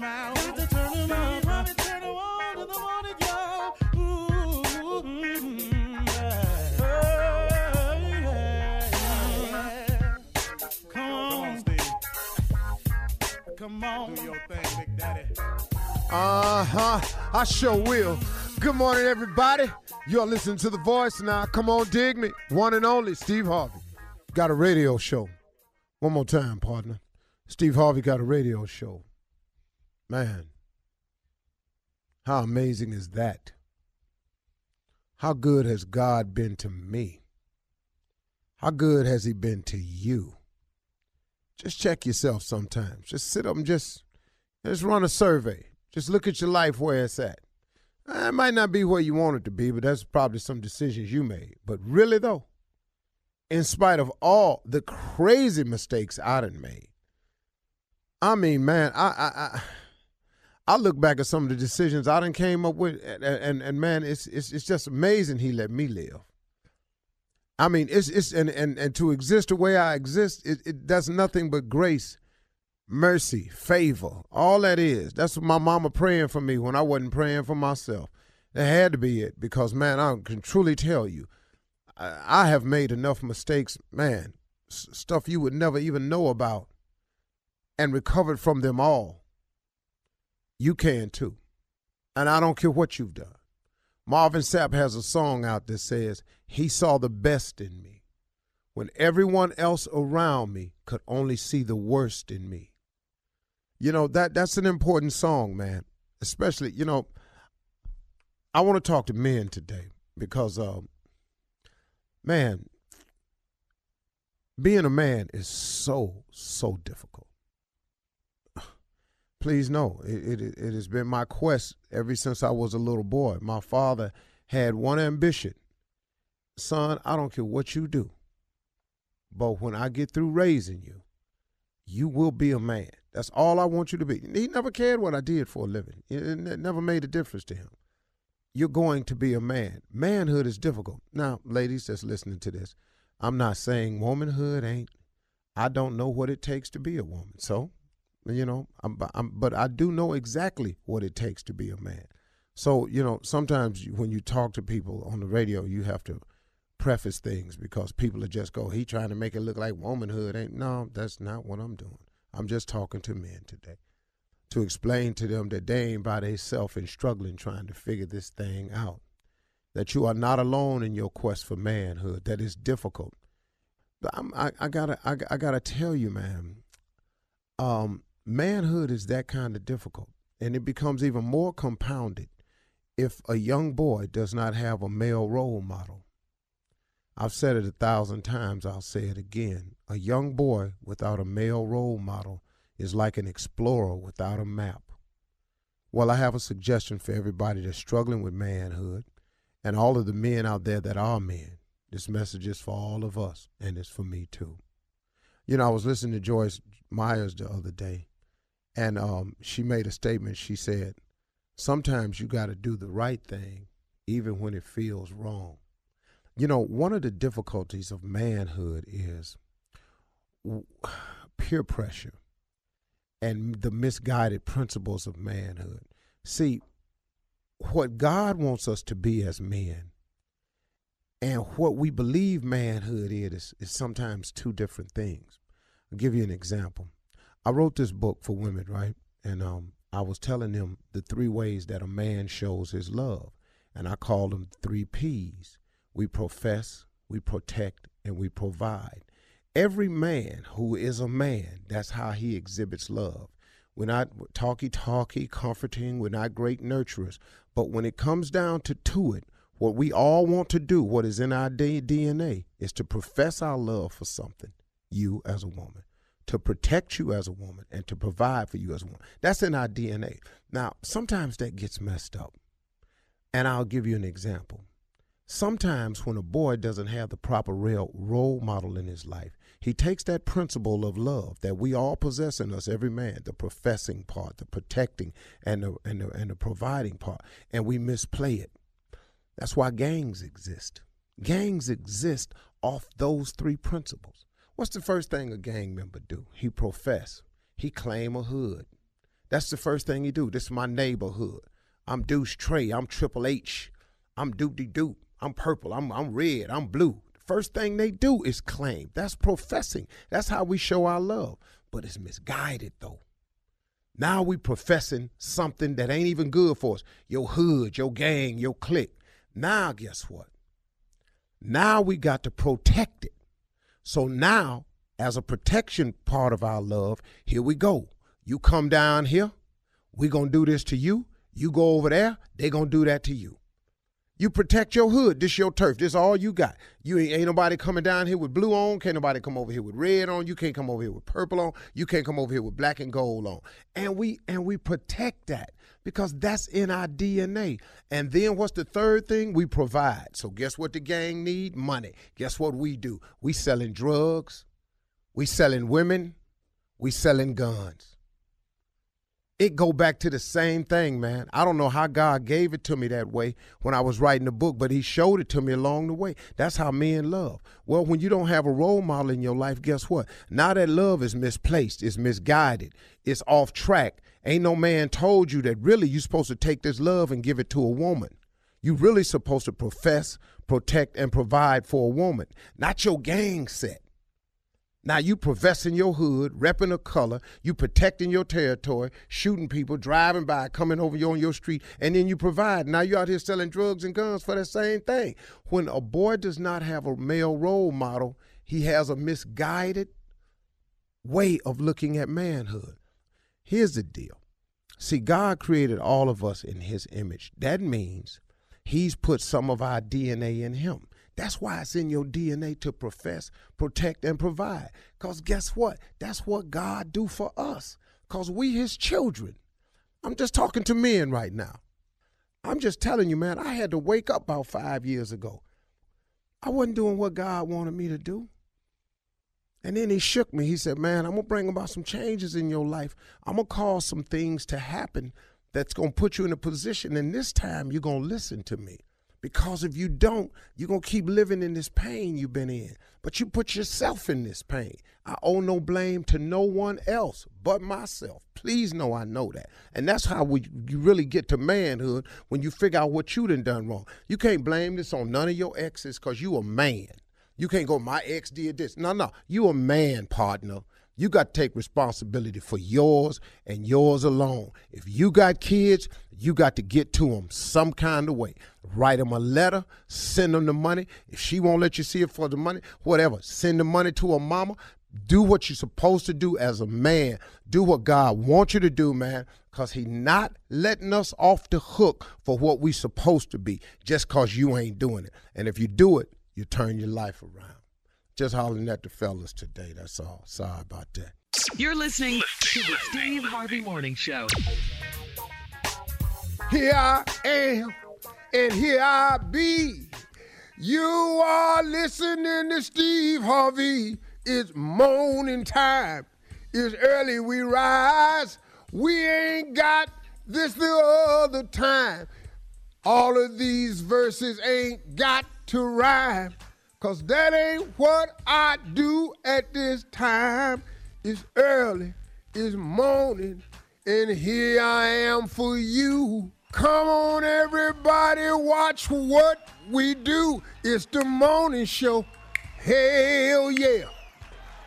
Mm. Uh huh. I sure will. Good morning, everybody. You're listening to The Voice now. Come on, dig me. One and only Steve Harvey. Got a radio show. One more time, partner. Steve Harvey got a radio show. Man, how amazing is that? How good has God been to me? How good has He been to you? Just check yourself sometimes. Just sit up and just, just run a survey. Just look at your life where it's at. Uh, It might not be where you want it to be, but that's probably some decisions you made. But really, though, in spite of all the crazy mistakes I done made, I mean, man, I I I, I look back at some of the decisions I done came up with, and and, and man, it's, it's it's just amazing He let me live. I mean, it's it's and and, and to exist the way I exist, it, it that's nothing but grace mercy, favor, all that is. That's what my mama praying for me when I wasn't praying for myself. That had to be it because, man, I can truly tell you, I, I have made enough mistakes, man, s- stuff you would never even know about, and recovered from them all. You can too. And I don't care what you've done. Marvin Sapp has a song out that says, He saw the best in me when everyone else around me could only see the worst in me. You know, that that's an important song, man. Especially, you know, I want to talk to men today because uh, man, being a man is so, so difficult. Please know, it, it, it has been my quest ever since I was a little boy. My father had one ambition son, I don't care what you do, but when I get through raising you, you will be a man. That's all I want you to be. He never cared what I did for a living. It, it never made a difference to him. You're going to be a man. Manhood is difficult. Now, ladies that's listening to this, I'm not saying womanhood ain't. I don't know what it takes to be a woman. So, you know, I'm, I'm, but I do know exactly what it takes to be a man. So, you know, sometimes when you talk to people on the radio, you have to preface things because people are just go, he trying to make it look like womanhood ain't. No, that's not what I'm doing. I'm just talking to men today to explain to them that they ain't by themselves and struggling trying to figure this thing out. That you are not alone in your quest for manhood. That is difficult. But I'm, I, I gotta, I, I gotta tell you, man. Um, manhood is that kind of difficult, and it becomes even more compounded if a young boy does not have a male role model. I've said it a thousand times, I'll say it again. A young boy without a male role model is like an explorer without a map. Well, I have a suggestion for everybody that's struggling with manhood and all of the men out there that are men. This message is for all of us, and it's for me too. You know, I was listening to Joyce Myers the other day, and um, she made a statement. She said, Sometimes you got to do the right thing, even when it feels wrong. You know, one of the difficulties of manhood is peer pressure and the misguided principles of manhood. See, what God wants us to be as men and what we believe manhood is, is sometimes two different things. I'll give you an example. I wrote this book for women, right? And um, I was telling them the three ways that a man shows his love. And I call them three P's. We profess, we protect, and we provide. Every man who is a man, that's how he exhibits love. We're not talky talky, comforting, we're not great nurturers. But when it comes down to, to it, what we all want to do, what is in our DNA, is to profess our love for something, you as a woman, to protect you as a woman, and to provide for you as a woman. That's in our DNA. Now, sometimes that gets messed up. And I'll give you an example. Sometimes when a boy doesn't have the proper real role model in his life, he takes that principle of love that we all possess in us, every man, the professing part, the protecting, and the, and the, and the providing part, and we misplay it. That's why gangs exist. Gangs exist off those three principles. What's the first thing a gang member do? He profess. He claim a hood. That's the first thing he do. This is my neighborhood. I'm Deuce Trey. I'm Triple H. I'm Doopty Doop. I'm purple. I'm I'm red. I'm blue. First thing they do is claim. That's professing. That's how we show our love. But it's misguided though. Now we professing something that ain't even good for us. Your hood, your gang, your clique. Now guess what? Now we got to protect it. So now, as a protection part of our love, here we go. You come down here, we gonna do this to you. You go over there, they gonna do that to you. You protect your hood. This your turf. This all you got. You ain't, ain't, nobody coming down here with blue on. Can't nobody come over here with red on. You can't come over here with purple on. You can't come over here with black and gold on. And we and we protect that because that's in our DNA. And then what's the third thing? We provide. So guess what the gang need? Money. Guess what we do? We selling drugs. We selling women. We selling guns it go back to the same thing, man. I don't know how God gave it to me that way when I was writing the book, but he showed it to me along the way. That's how men love. Well, when you don't have a role model in your life, guess what? Now that love is misplaced, it's misguided, it's off track. Ain't no man told you that really you're supposed to take this love and give it to a woman. You really supposed to profess, protect, and provide for a woman, not your gang set. Now you professing your hood, repping a color, you protecting your territory, shooting people, driving by, coming over you on your street, and then you provide. Now you out here selling drugs and guns for the same thing. When a boy does not have a male role model, he has a misguided way of looking at manhood. Here's the deal. See, God created all of us in his image. That means he's put some of our DNA in him. That's why it's in your DNA to profess, protect, and provide. Because guess what? That's what God do for us. Because we his children. I'm just talking to men right now. I'm just telling you, man, I had to wake up about five years ago. I wasn't doing what God wanted me to do. And then he shook me. He said, Man, I'm going to bring about some changes in your life. I'm going to cause some things to happen that's going to put you in a position. And this time you're going to listen to me. Because if you don't, you're going to keep living in this pain you've been in. But you put yourself in this pain. I owe no blame to no one else but myself. Please know I know that. And that's how we, you really get to manhood when you figure out what you done done wrong. You can't blame this on none of your exes because you a man. You can't go, my ex did this. No, no. You a man, partner. You got to take responsibility for yours and yours alone. If you got kids, you got to get to them some kind of way. Write them a letter, send them the money. If she won't let you see it for the money, whatever, send the money to her mama. Do what you're supposed to do as a man. Do what God wants you to do, man, because He not letting us off the hook for what we supposed to be just because you ain't doing it. And if you do it, you turn your life around. Just hollering at the fellas today. That's all. Sorry about that. You're listening to the Steve Harvey Morning Show. here I am, and here I be. You are listening to Steve Harvey. It's morning time. It's early we rise. We ain't got this the other time. All of these verses ain't got to rhyme. Cause that ain't what I do at this time. It's early, it's morning, and here I am for you. Come on, everybody, watch what we do. It's the morning show. Hell yeah.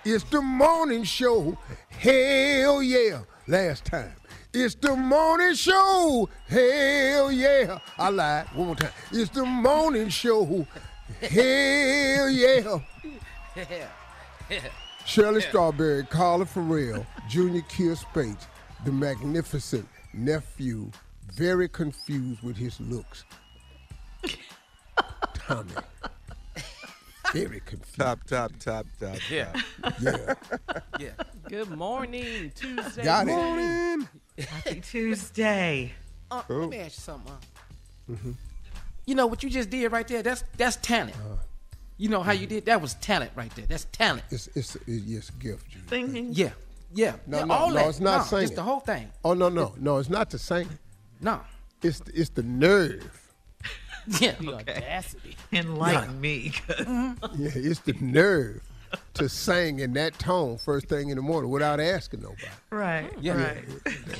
It's the morning show. Hell yeah. Last time. It's the morning show. Hell yeah. I lied. One more time. It's the morning show. Hell yeah. Shirley Strawberry, Carla Ferrell, Junior Kier Spates, the magnificent nephew, very confused with his looks. Tommy. Very confused. Top, top, top, top. Yeah. Yeah. Yeah. Good morning, Tuesday. Got it. morning. Happy Tuesday. Uh, Let me ask you something. Uh. You know what you just did right there? That's that's talent. you know how you did? That was talent right there. That's talent. It's, it's, it's, a gift, Junior. Singing. Yeah. Yeah. No, yeah, no, all no, that. it's not no, singing. It's the whole thing. Oh, no, no. No, it's not the singing. No. It's the, it's the nerve. Yeah. The audacity. Enlighten me. 'cause Yeah, it's the nerve to sing in that tone first thing in the morning without asking nobody. right. Yeah. Right.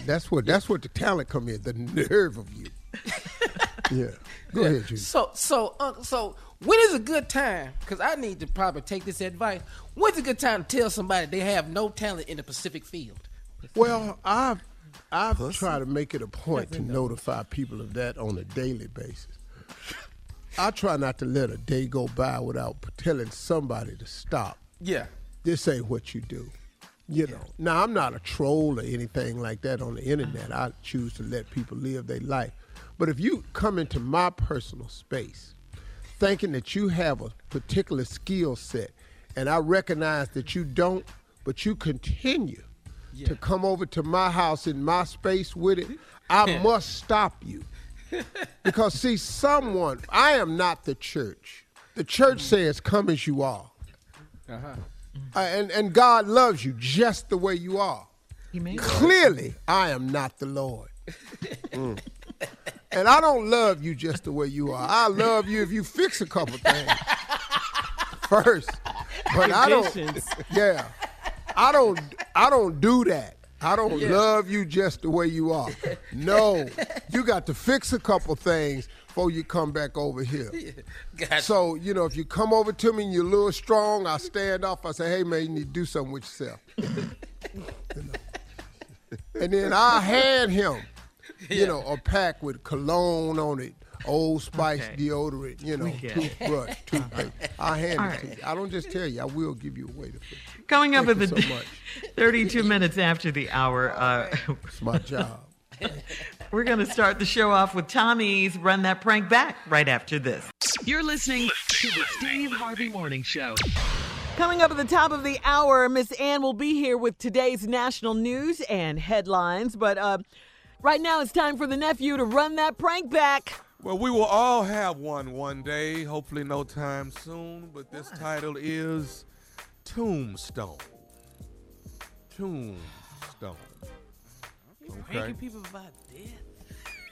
That's what that's what the talent come in, the nerve of you. yeah. Go ahead, Junior. So so uh, so when is a good time? Because I need to probably take this advice. When's a good time to tell somebody they have no talent in the Pacific field? Well, I've I've tried to make it a point to notify people of that on a daily basis. I try not to let a day go by without telling somebody to stop. Yeah. This ain't what you do. You know. Now I'm not a troll or anything like that on the internet. I choose to let people live their life. But if you come into my personal space thinking that you have a particular skill set and I recognize that you don't, but you continue to come over to my house in my space with it, I must stop you. Because see, someone, I am not the church. The church says, come as you are. Uh, and, and God loves you just the way you are. You mean? Clearly, I am not the Lord. Mm. And I don't love you just the way you are. I love you if you fix a couple things first. But I don't. Yeah, I don't. I don't do that. I don't love you just the way you are. No, you got to fix a couple things before you come back over here. Gotcha. So, you know, if you come over to me and you're a little strong, I stand off. I say, hey, man, you need to do something with yourself. And then I hand him, you know, a pack with cologne on it, Old Spice Okay. deodorant, you know, toothbrush, toothpaste. I hand All it to you. I don't just tell you. I will give you a way to fix it. Coming up Thank at the so 32 minutes after the hour, uh, It's my job. we're going to start the show off with Tommy's Run That Prank Back right after this. You're listening to the Steve Harvey Morning Show. Coming up at the top of the hour, Miss Ann will be here with today's national news and headlines. But uh, right now, it's time for the nephew to run that prank back. Well, we will all have one one day, hopefully no time soon, but this title is Tombstone. Tombstone. You okay. Pranking people about death.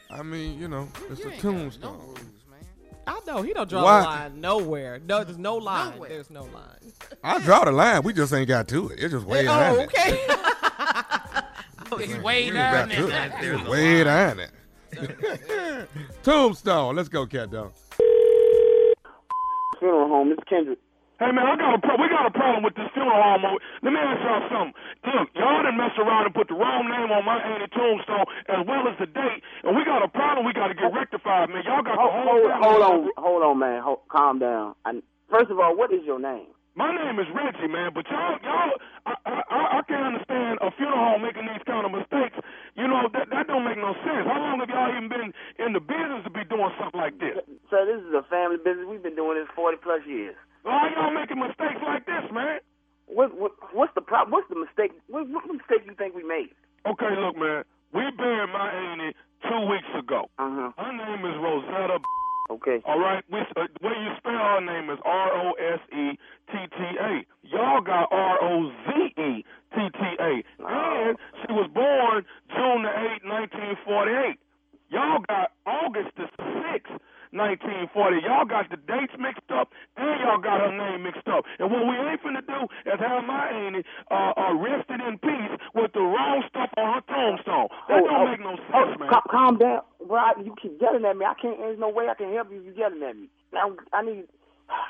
I mean, you know, it's You a ain't got no tombstone. rules, man. I know he don't draw Why? a line nowhere. No, there's no line. Nowhere. There's no line. I draw the line. We just ain't got to it. It's just way oh, down oh, okay. It's way We down there. it. It's way down it. Tombstone. Let's go, Cat Dog. funeral home. It's Kendrick. Hey man, I got a pro- we got a problem with this funeral home. Let me ask y'all something. Look, y'all done messed around and put the wrong name on my auntie tombstone as well as the date, and we got a problem. We got to get rectified, man. Y'all got the Hold, whole hold, hold on, hold on, man. Hold, calm down. I, first of all, what is your name? My name is Reggie, man, but y'all, y'all, I, I, I- I can't understand a funeral home making these kind of mistakes. You know that that don't make no sense. How long have y'all even been in the business to be doing something like this? So this is a family business. We've been doing this forty plus years. Why y'all making mistakes like this, man? What, what what's the problem? What's the mistake? What, what mistake you think we made? Okay, look, man. We buried my auntie two weeks ago. Uh-huh. Her name is Rosetta. Okay. All right. We, uh, the way you spell her name is R O S E T T A. Y'all got R O Z E T T A. And she was born June the 8th, 1948. Y'all got August the 6th, 1940. Y'all got the dates mixed up, and y'all got her name mixed up. And what we ain't finna do is have my auntie uh, uh, rested in peace with the wrong stuff on her tombstone. That don't make no sense, man. Cal- calm down. Bro, you keep yelling at me. I can't. There's no way I can help you if you yelling at me. Now I need.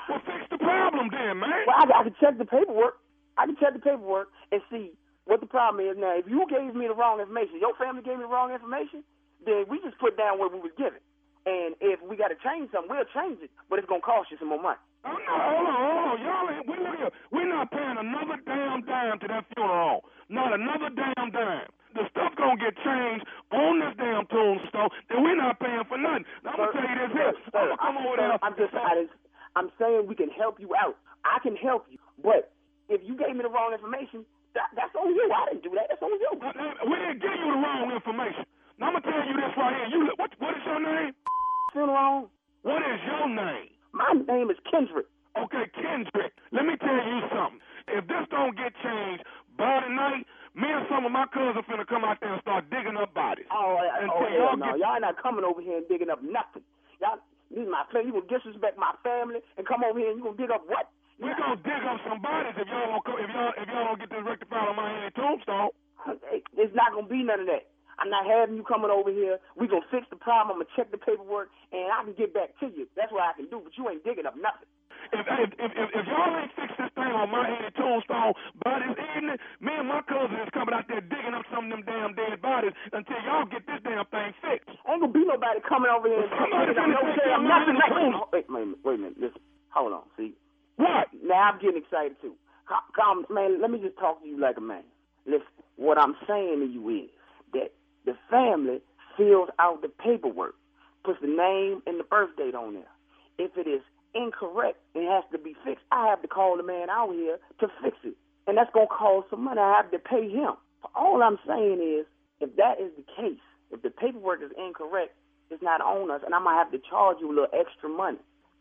Well, fix the problem then, man. Well, I, I can check the paperwork. I can check the paperwork and see what the problem is. Now, if you gave me the wrong information, your family gave me the wrong information, then we just put down what we was given. And if we got to change something, we'll change it, but it's gonna cost you some more money. Oh, no, hold on, hold on. Y'all ain't, we look here. We're not paying another damn dime to that funeral. Not another damn dime. The stuff gonna get changed on this damn tombstone, then we're not paying for nothing. Now, I'm gonna tell you this here. I'm gonna come over there. I'm just, I just, I'm saying we can help you out. I can help you, but if you gave me the wrong information, that, that's on you. I didn't do that. That's on you. We didn't give you the wrong information. Now, I'm gonna tell you this right here. You, what, what is your name? What is your name? My name is Kendrick. Okay, Kendrick. Let me tell you something. If this don't get changed by tonight, me and some of my cousins finna come out there and start digging up bodies. Oh, oh, oh hell y'all no. get- Y'all not coming over here and digging up nothing. Y'all, this is my family. You gonna disrespect my family and come over here and you gonna dig up what? We gonna dig up some bodies if y'all don't co- if y'all if y'all don't get this rectified on my Annie tombstone. It's not gonna be none of that. I'm not having you coming over here. We gonna fix the problem. I'm gonna check the paperwork, and I can get back to you. That's what I can do. But you ain't digging up nothing. If if if, if, if y'all ain't fix this thing on my Annie tombstone by this evening, me and my cousin is coming out there digging up some of them damn dead bodies until y'all get this damn thing fixed. Ain't gonna be nobody coming over here and digging up no take damn your nothing. Wait, oh, wait, wait a minute. Wait a minute. Listen. Hold on. See. What? Now I'm getting excited too. Calm, man. Let me just talk to you like a man. Listen. What I'm saying to you is that the family fills out the paperwork, puts the name and the birth date on there. If it is incorrect and has to be fixed, I have to call the man out here to fix it. And that's going to cost some money. I have to pay him. All I'm saying is, if that is the case, if the paperwork is incorrect, it's not on us, and I'm going to have to charge you a little extra money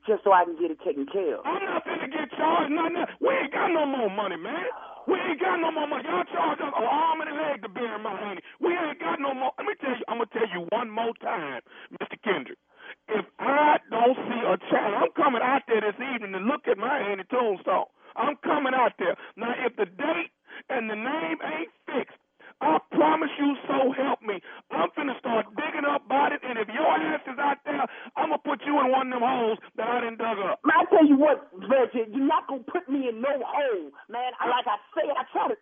just so I can get it taken care of. I'm not finna get charged nothing. We ain't got no more money, man. We ain't got no more money. Y'all charge us an arm and a leg to bury my auntie. We ain't got no more. Let me tell you. I'm gonna tell you one more time, Mr. Kendrick. If I don't see a child, I'm coming out there this evening to look at my auntie tombstone. I'm coming out there. Now, if the date and the name ain't fixed, I promise you, so help me. I'm finna start digging up bodies, and if your ass is out there, I'm gonna put you in one of them holes that I done dug up. Man, I tell you what, Reggie, you're not gonna put me in no hole, man. I, like I said, I try to.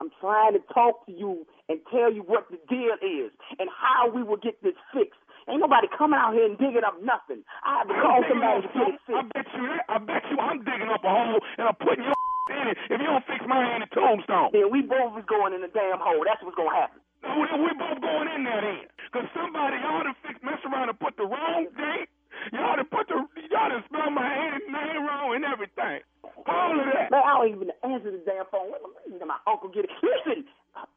I'm trying to talk to you and tell you what the deal is and how we will get this fixed. Ain't nobody coming out here and digging up nothing. I have to call somebody to get it some- I bet you. I bet you I'm digging up a hole and I'm putting your in it if you don't fix my auntie tombstone. Then we both is going in the damn hole. That's what's gonna happen. No, we, we both going in there then. Cause somebody y'all done fix mess around and put the wrong date. Y'all done put the y'all done spelled my auntie's name wrong and everything. All of that. Man, I don't even answer the damn phone. Let me let my uncle get it. Listen,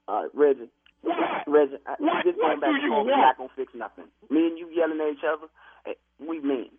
uh, Reggie. What? Reggie, I, What- just what going back do and you forth, we're not gonna fix nothing. Me and you yelling at each other, eh, we mean.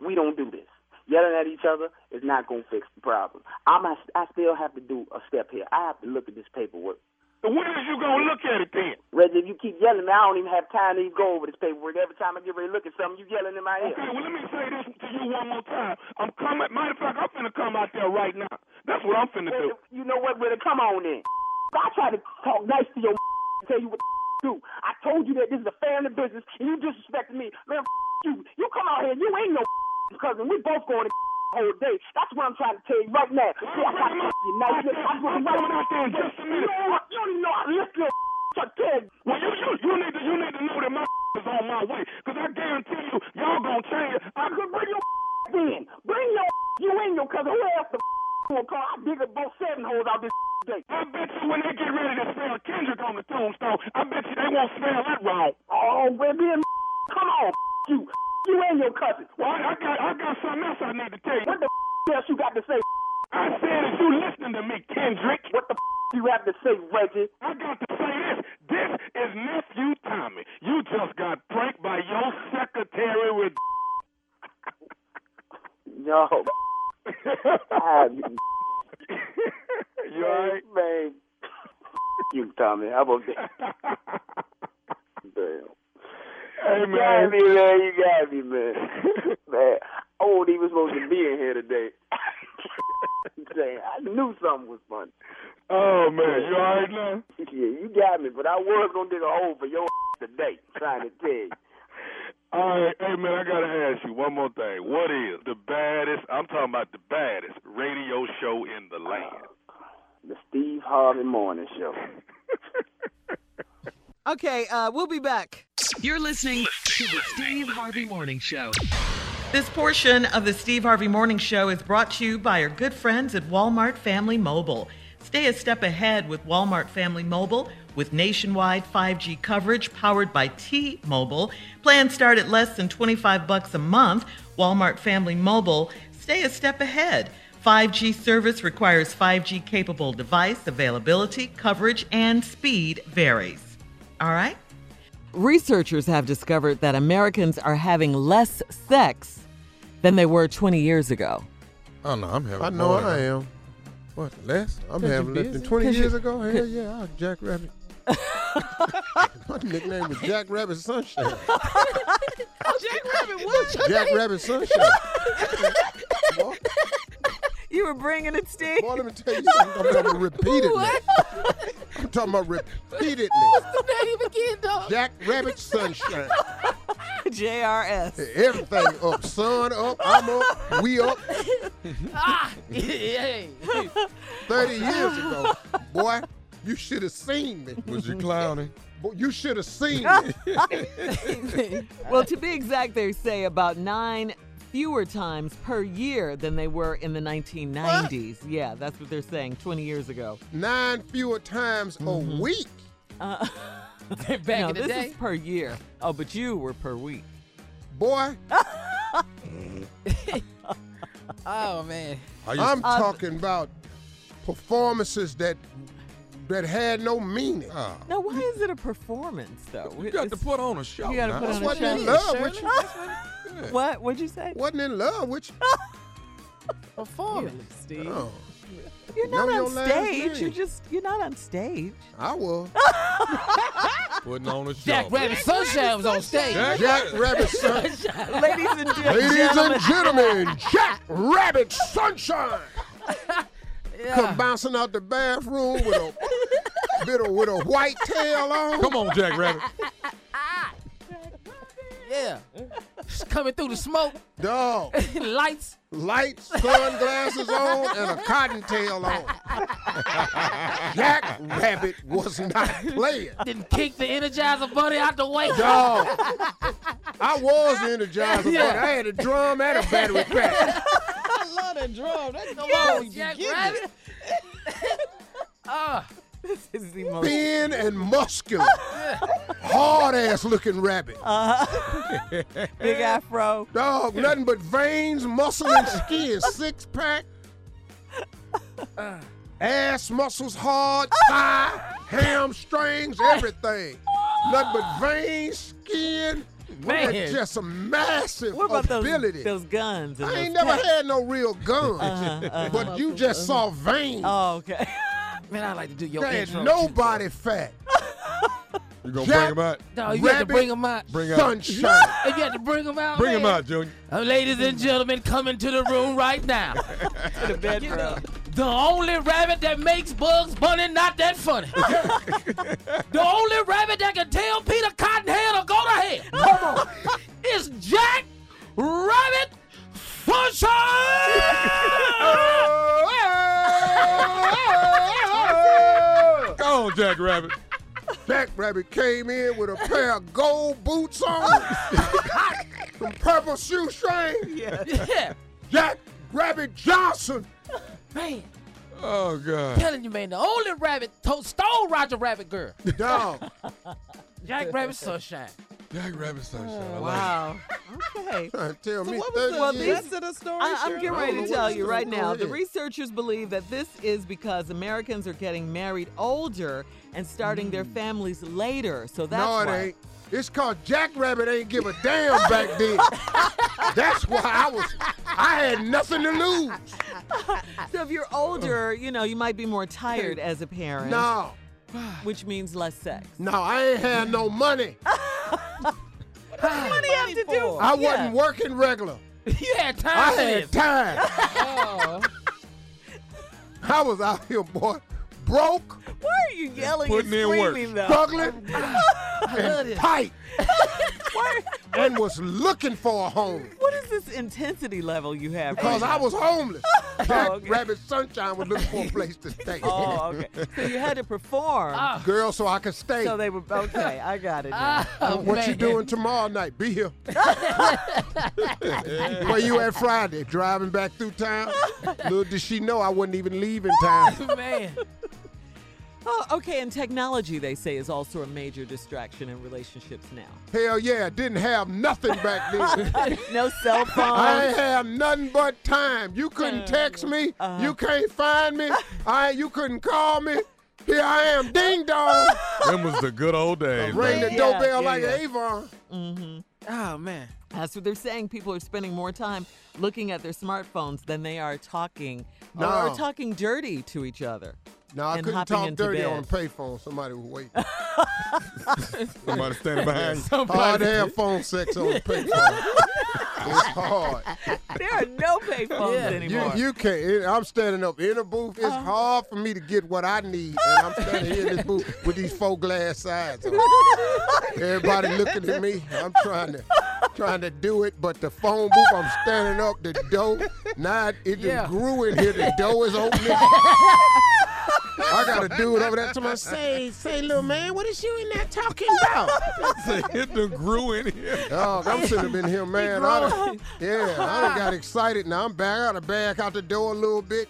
We don't do this. Yelling at each other is not gonna fix the problem. I'm a, I still have to do a step here. I have to look at this paperwork. So when is you gonna look at it then? Reggie, if you keep yelling, I don't even have time to even go over this paperwork. Every time I get ready to look at something, you yelling in my ear. Okay, well let me say this to you one more time. I'm coming. Matter of fact, I'm finna come out there right now. That's what I'm finna do. You know what? Well, come on then. I try to talk nice to your and tell you what to do. I told you that this is a family business, and you disrespected me. Man, you. You come out here, you ain't no cousin. We both going to whole day. That's what I'm trying to tell you right now. See, I got you. I'm I'm coming out there in just a minute. You know don't even know how to listen to a kid. Well, you you you need to you need to know that my is on my way. Cause I guarantee you, y'all gonna change. I could bring your in. Bring your you ain't your cousin. Who else the gonna call? I dig both seven holes out this day. I bet you when they get ready to spell Kendrick on the tombstone, I bet you they won't spell that wrong. Oh, well then, come on, you. You and your cousin. Well, I, I got I got something else I need to tell you. What the else you got to say? I I said, is you listening to me, Kendrick? What the f- you have to say, Reggie? I got to say this. This is nephew Tommy. You just got pranked by your secretary with. Yo. Ah, you alright? Man. you, Tommy. How about that? Damn. Hey You got me, man. You got me, man. man, I wasn't even supposed to be in here today. Damn, I knew something was funny. Oh man, you alright now? Yeah, you got me, but I was gonna dig a hole for your today, trying to tell you. All right, hey man, I gotta ask you one more thing. What is the baddest? I'm talking about the baddest radio show in the land. Uh, the Steve Harvey Morning Show. Okay, uh, we'll be back. You're listening to the Steve Harvey Morning Show. This portion of the Steve Harvey Morning Show is brought to you by our good friends at Walmart Family Mobile. Stay a step ahead with Walmart Family Mobile with nationwide 5G coverage powered by T-Mobile. Plans start at less than 25 bucks a month. Walmart Family Mobile, stay a step ahead. 5G service requires 5G capable device availability, coverage, and speed varies. All right? Researchers have discovered that Americans are having less sex than they were 20 years ago. Oh no, I'm having. I know more I am. What less? I'm 'Cause having less than 20 years you- ago. Hell yeah, I was Jack Rabbit. My nickname was Jack Rabbit Sunshine. Jack Rabbit, what? Jack Rabbit Sunshine. Boy, You were bringing it, Steve. boy, let me tell you something. I'm talking about repeatedly. I'm talking about repeatedly. What's the name again, dog? Jack Rabbit Sunshine. JRS. Everything up. Sun up. I'm up. We up. Ah, hey. 30 years ago. Boy, you should have seen me. Was you clowning? Boy, you should have seen me. Well, to be exact, they say about nine fewer times per year than they were in the 1990s. Yeah, that's what they're saying 20 years ago. Nine fewer times a week. Uh, Back no, in the this day. is per year. Oh, but you were per week. Boy, Oh man. I used I'm Uh, talking about performances that that had no meaning. Ah, Now, why is it a performance, though? you got to put on a show. You gotta put on a Wasn't in show. love with you. What? What'd you say? Wasn't in love with you. Performance. Steve. Oh, You're not your on stage. You're just, you're not on stage. I was. Putting on a show. Jack Rabbit Sunshine was on stage. Jack Jack Rabbit Sunshine. Ladies and gen- Ladies and gentlemen, Jack Rabbit Sunshine. Come bouncing out the bathroom with a bit of with a white tail on. Come on, Jack Rabbit. Yeah. Just coming through the smoke, Dog. lights. Lights, sunglasses on, and a cottontail on. Jack Rabbit was not playing. Didn't kick the Energizer Bunny out the way. Dog. I was the energizer, Bunny. I had a drum and a battery pack. I love that drum. That Come drum, on, you Jack get it. Rabbit. Ah, This is the most. Thin and muscular. Hard ass looking rabbit. Uh-huh. Big afro. Dog, nothing but veins, muscle, and skin. Six pack. Uh. Ass muscles hard, uh. thigh, hamstrings, everything. Nothing but veins, skin. Man. Just a massive What about those, ability. those guns? and I ain't never had no real guns, uh-huh, uh-huh. but you just saw veins. Oh, okay. man, I like to do your There ain't intro. nobody fat. You gonna Jack- bring him out? No, you have to bring them out. Bring out. Sunshine. If you had to bring them out, Bring him out, Junior. Uh, ladies and gentlemen, coming to the room right now. To the bedroom. The only rabbit that makes Bugs Bunny not that funny. the only rabbit that can tell Peter Cottonhead to go to hell. Come on. It's Jack Rabbit Sunshine. On, Jack Rabbit. Jack Rabbit came in with a pair of gold boots on, some purple shoestrings. yeah. Jack Rabbit Johnson. Man, Oh God. telling you, man, the only rabbit to- stole Roger Rabbit girl. Dog. Jack Rabbit Sunshine. Jack Rabbit Sunshine. I like oh, Wow. Okay. Tell So me what was the Well, years. these- rest of the story? I, I'm Shirley? getting ready oh, to tell you right story now. The researchers believe that this is because Americans are getting married older and starting their mm. families later. So that's no, it why. ain't. It's called Jack Rabbit ain't give a damn back then. That's why I was. I had nothing to lose. So if you're older, you know, you might be more tired as a parent. No, Which means less sex. no, I ain't had no money. What do you have to do? I Yeah. wasn't working regular. You had time I had this. time. Oh. I was out here, boy, broke, Why are you yelling Putting and in work. screaming though? struggling, love and this. tight, Why- and was looking for a home. what is this intensity level you have? Because right I was homeless. Jack okay. Rabbit Sunshine was looking for a place to stay. Oh, okay. So you had to perform. Ah. Girl, so I could stay. So they were okay. I got it. Now. Oh, what you doing tomorrow night? Be here. Where you at Friday? Driving back through town? Little did she know I wasn't even leaving town. Man. Oh, okay. And technology, they say, is also a major distraction in relationships now. Hell yeah, didn't have nothing back then. no cell phone. I ain't have nothing but time. You couldn't text me. Uh-huh. You can't find me. I you couldn't call me. Here I am, ding dong. Them was the good old days. Ring the Yeah, doorbell yeah, like yeah. Avon. Mm-hmm. Oh man. That's what they're saying. People are spending more time looking at their smartphones than they are talking No. or talking dirty to each other. No, I And couldn't talk into dirty bed. on a payphone. Somebody was waiting. Somebody standing behind you. Hard to have phone sex on the payphone. it's hard. There are no payphones Yeah. Anymore. you can't. it- I'm standing up in a booth. It's uh-huh. hard for me to get what I need, and I'm standing here in this booth with these four glass sides. on. Everybody looking at me. I'm trying to trying to do it, but the phone booth. I'm standing up. The door. Now it, it Yeah. just grew in here. The door is opening. I got a dude over there to my say, say, little man, what is you in there talking about? Say, It done grew in here. Dog, I'm sitting up in here, man. I done, yeah, I done got excited. Now I'm back. I gotta back out the door a little bit.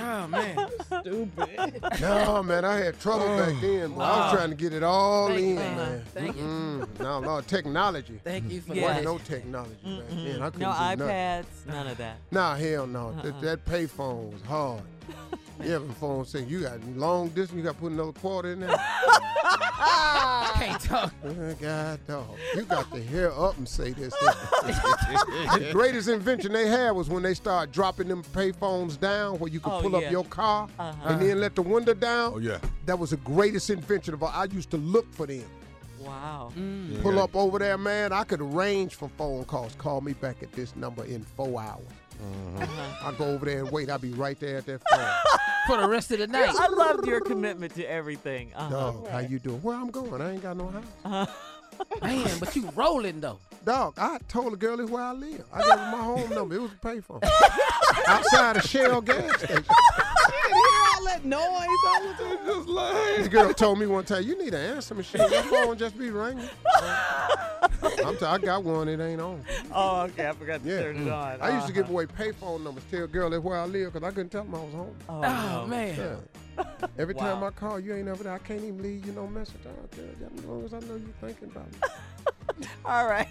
Oh man. Stupid. No, man, I had trouble oh, back then. But I was trying to get it all Thank in, you, man. Thank you. No, no, technology. Thank you for Yeah. That. no technology back then. I couldn't no do nothing. iPads, none of that. Nah, hell no. Uh-uh. That, that pay phone was hard. You have a phone saying you got long distance, you got to put another quarter in there. I Can't talk. God, dog. You got to hear up and say this. the greatest invention they had was when they started dropping them pay phones down where you could Oh, pull yeah. up your car Uh-huh. and then let the window down. Oh, yeah. That was the greatest invention of all. I used to look for them. Wow. Pull up over there, man. I could arrange for phone calls. Call me back at this number in four hours. Uh-huh. I go over there and wait. I'll be right there at that phone. For the rest of the night. I loved your commitment to everything. Uh-huh. Dog, how you doing? Where I'm going? I ain't got no house. Man, but you rolling though. Dog, I told the girl it's where I live. I gave her my home number. It was a payphone. Outside a Shell gas station. You didn't hear all that noise all the. Just like, This girl told me one time, you need an answer machine. Your phone just be ringing. I'm t- I got one, it ain't on. Oh, okay. I forgot to Yeah. turn it on. I used to give Uh-huh. away payphone numbers. Tell a girl that's where I live because I couldn't tell them I was home. Oh, Oh man. Yeah. Every Wow. time I call, you ain't over there. I can't even leave you no message. I tell you, as long as I know you're thinking about me. All right.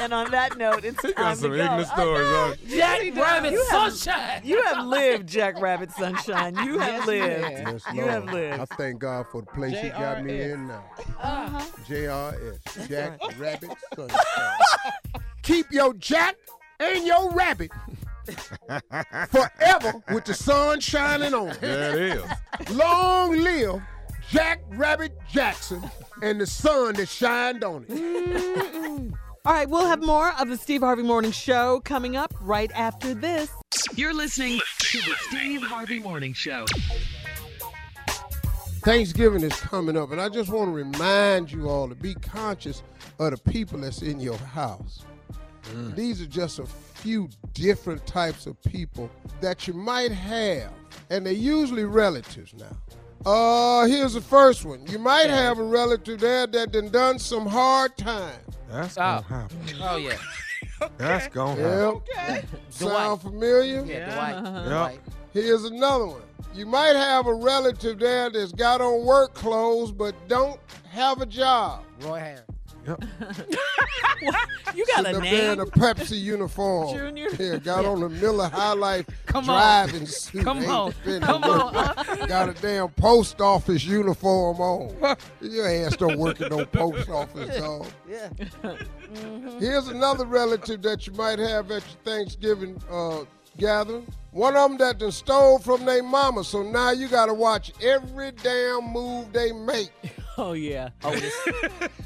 and on that note, it's he time got to some go. ignorant stories. huh? Jack Rabbit You have- Sunshine. You have lived, Jack Rabbit Sunshine. You have Yes, lived. Yes, You have lived. I thank God for the place He got me in now. Uh-huh. JRS, Jack Rabbit Sunshine. Keep your Jack and your rabbit forever with the sun shining on. it. There it is. Long live Jack Rabbit Jackson and the sun that shined on it. All right, we'll have more of the Steve Harvey Morning Show coming up right after this. You're listening to the Steve Harvey Morning Show. Thanksgiving is coming up, and I just want to remind you all to be conscious of the people that's in your house. These are just a few different types of people that you might have, and they're usually relatives now. Uh, here's the first one. You might have a relative there that done done some hard time. That's Oh. gonna happen. Oh yeah. That's gonna happen. Yep. Sound familiar? Yeah, Dwight. Yep. Here's another one. You might have a relative there that's got on work clothes but don't have a job. Roy Harris. Yep. You got a Sitting up there in a Pepsi uniform. Junior? Yeah, got on the Miller High Life Come on. driving suit. Come Ain't on. finna Come work. on. Got a damn post office uniform on. Your ass don't work at no post office, dog. Yeah. Here's another relative that you might have at your Thanksgiving uh, gathering. One of them that done stole from their mama, so now you got to watch every damn move they make. Oh, yeah. Otis.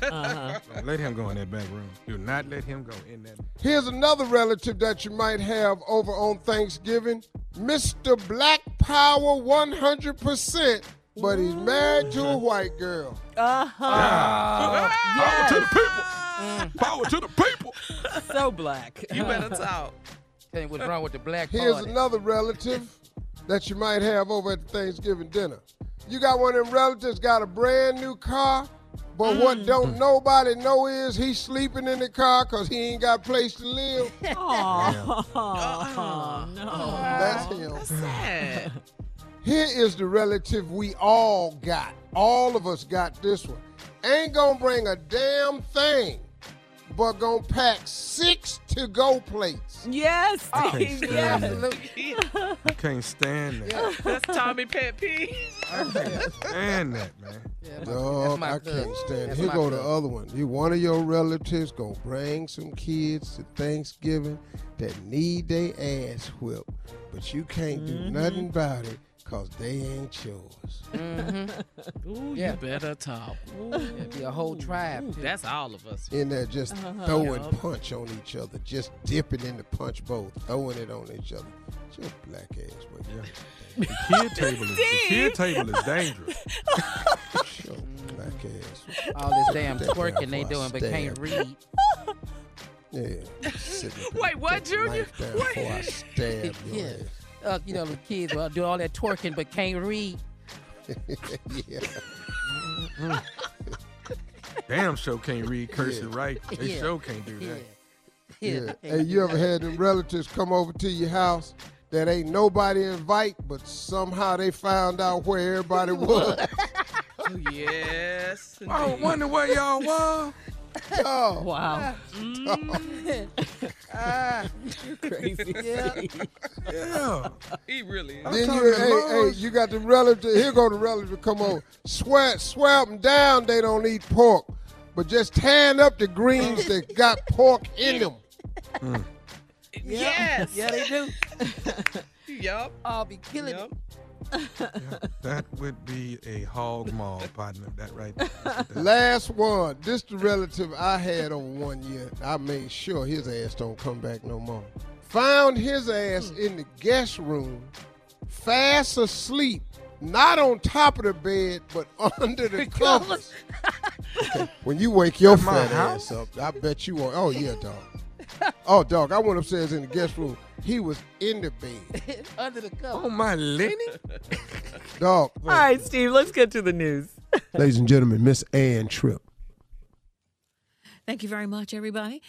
Uh-huh. Don't let him go in that back room. Do not let him go in that. Here's another relative that you might have over on Thanksgiving. Mr. Black Power 100%, but he's married to a white girl. Uh-huh. Power to the people. Power to the people. So black. You better talk. Tell you what's wrong with the black Here's party. another relative that you might have over at the Thanksgiving dinner. You got one of them relatives got a brand new car, but what mm. don't nobody know is he's sleeping in the car because he ain't got a place to live. Oh, oh, no. That's him. That's sad. Here is the relative we all got. All of us got this one. Ain't gonna bring a damn thing, but gonna pack six to-go plates. Yes, Steve. stand Yes. I can't stand that. That's Tommy pet peeve. I can't stand that, man. Dog, my I can't stand it. That's Here my go the other one. You one of your relatives gonna bring some kids to Thanksgiving that need they ass whipped, but you can't do Mm-hmm. nothing about it cause they ain't yours. Ooh, Yeah. you better talk. It'd be a whole tribe. too. That's all of us. In there just Uh-huh. throwing punch on each other, just dipping in the punch bowl, throwing it on each other. Just black ass, but The kid table is the kid table is dangerous. Show black ass. All this damn twerking they doing, but can't read. Yeah. sitting up there Wait, what, Junior? knife down Before I stab your Yeah. ass. Uh, you know, the kids will do all that twerking, but can't read. yeah. Damn show can't read cursive right. They Yeah. show can't do Yeah. that. Yeah. Hey, you ever had them relatives come over to your house that ain't nobody invite, but somehow they found out where everybody was? yes. I was wondering where y'all was. Oh, Wow. Ah. Mm. Ah. Crazy. Yeah. Yeah. He really is. then you, hey, hey, you got the relative. Here go the relative come on. Swear, swear them down. They don't eat pork, but just tan up the greens that got pork in them. Mm. Yes. Yeah, they do. Yup. I'll be killing Yup. it. That would be a hog maul, partner. That right. there. That- Last one. This the relative I had on one year. I made sure his ass don't come back no more. Found his ass hmm. in the guest room, fast asleep, not on top of the bed, but under the covers. Okay, When you wake your At fat house? ass up, I bet you won't. Oh yeah, dog. Oh, dog. I went upstairs in the guest room. He was in the bed, Under the cover. Oh my Lenny. dog. All right, Steve, let's get to the news. Ladies and gentlemen, Miss Ann Tripp. Thank you very much, everybody.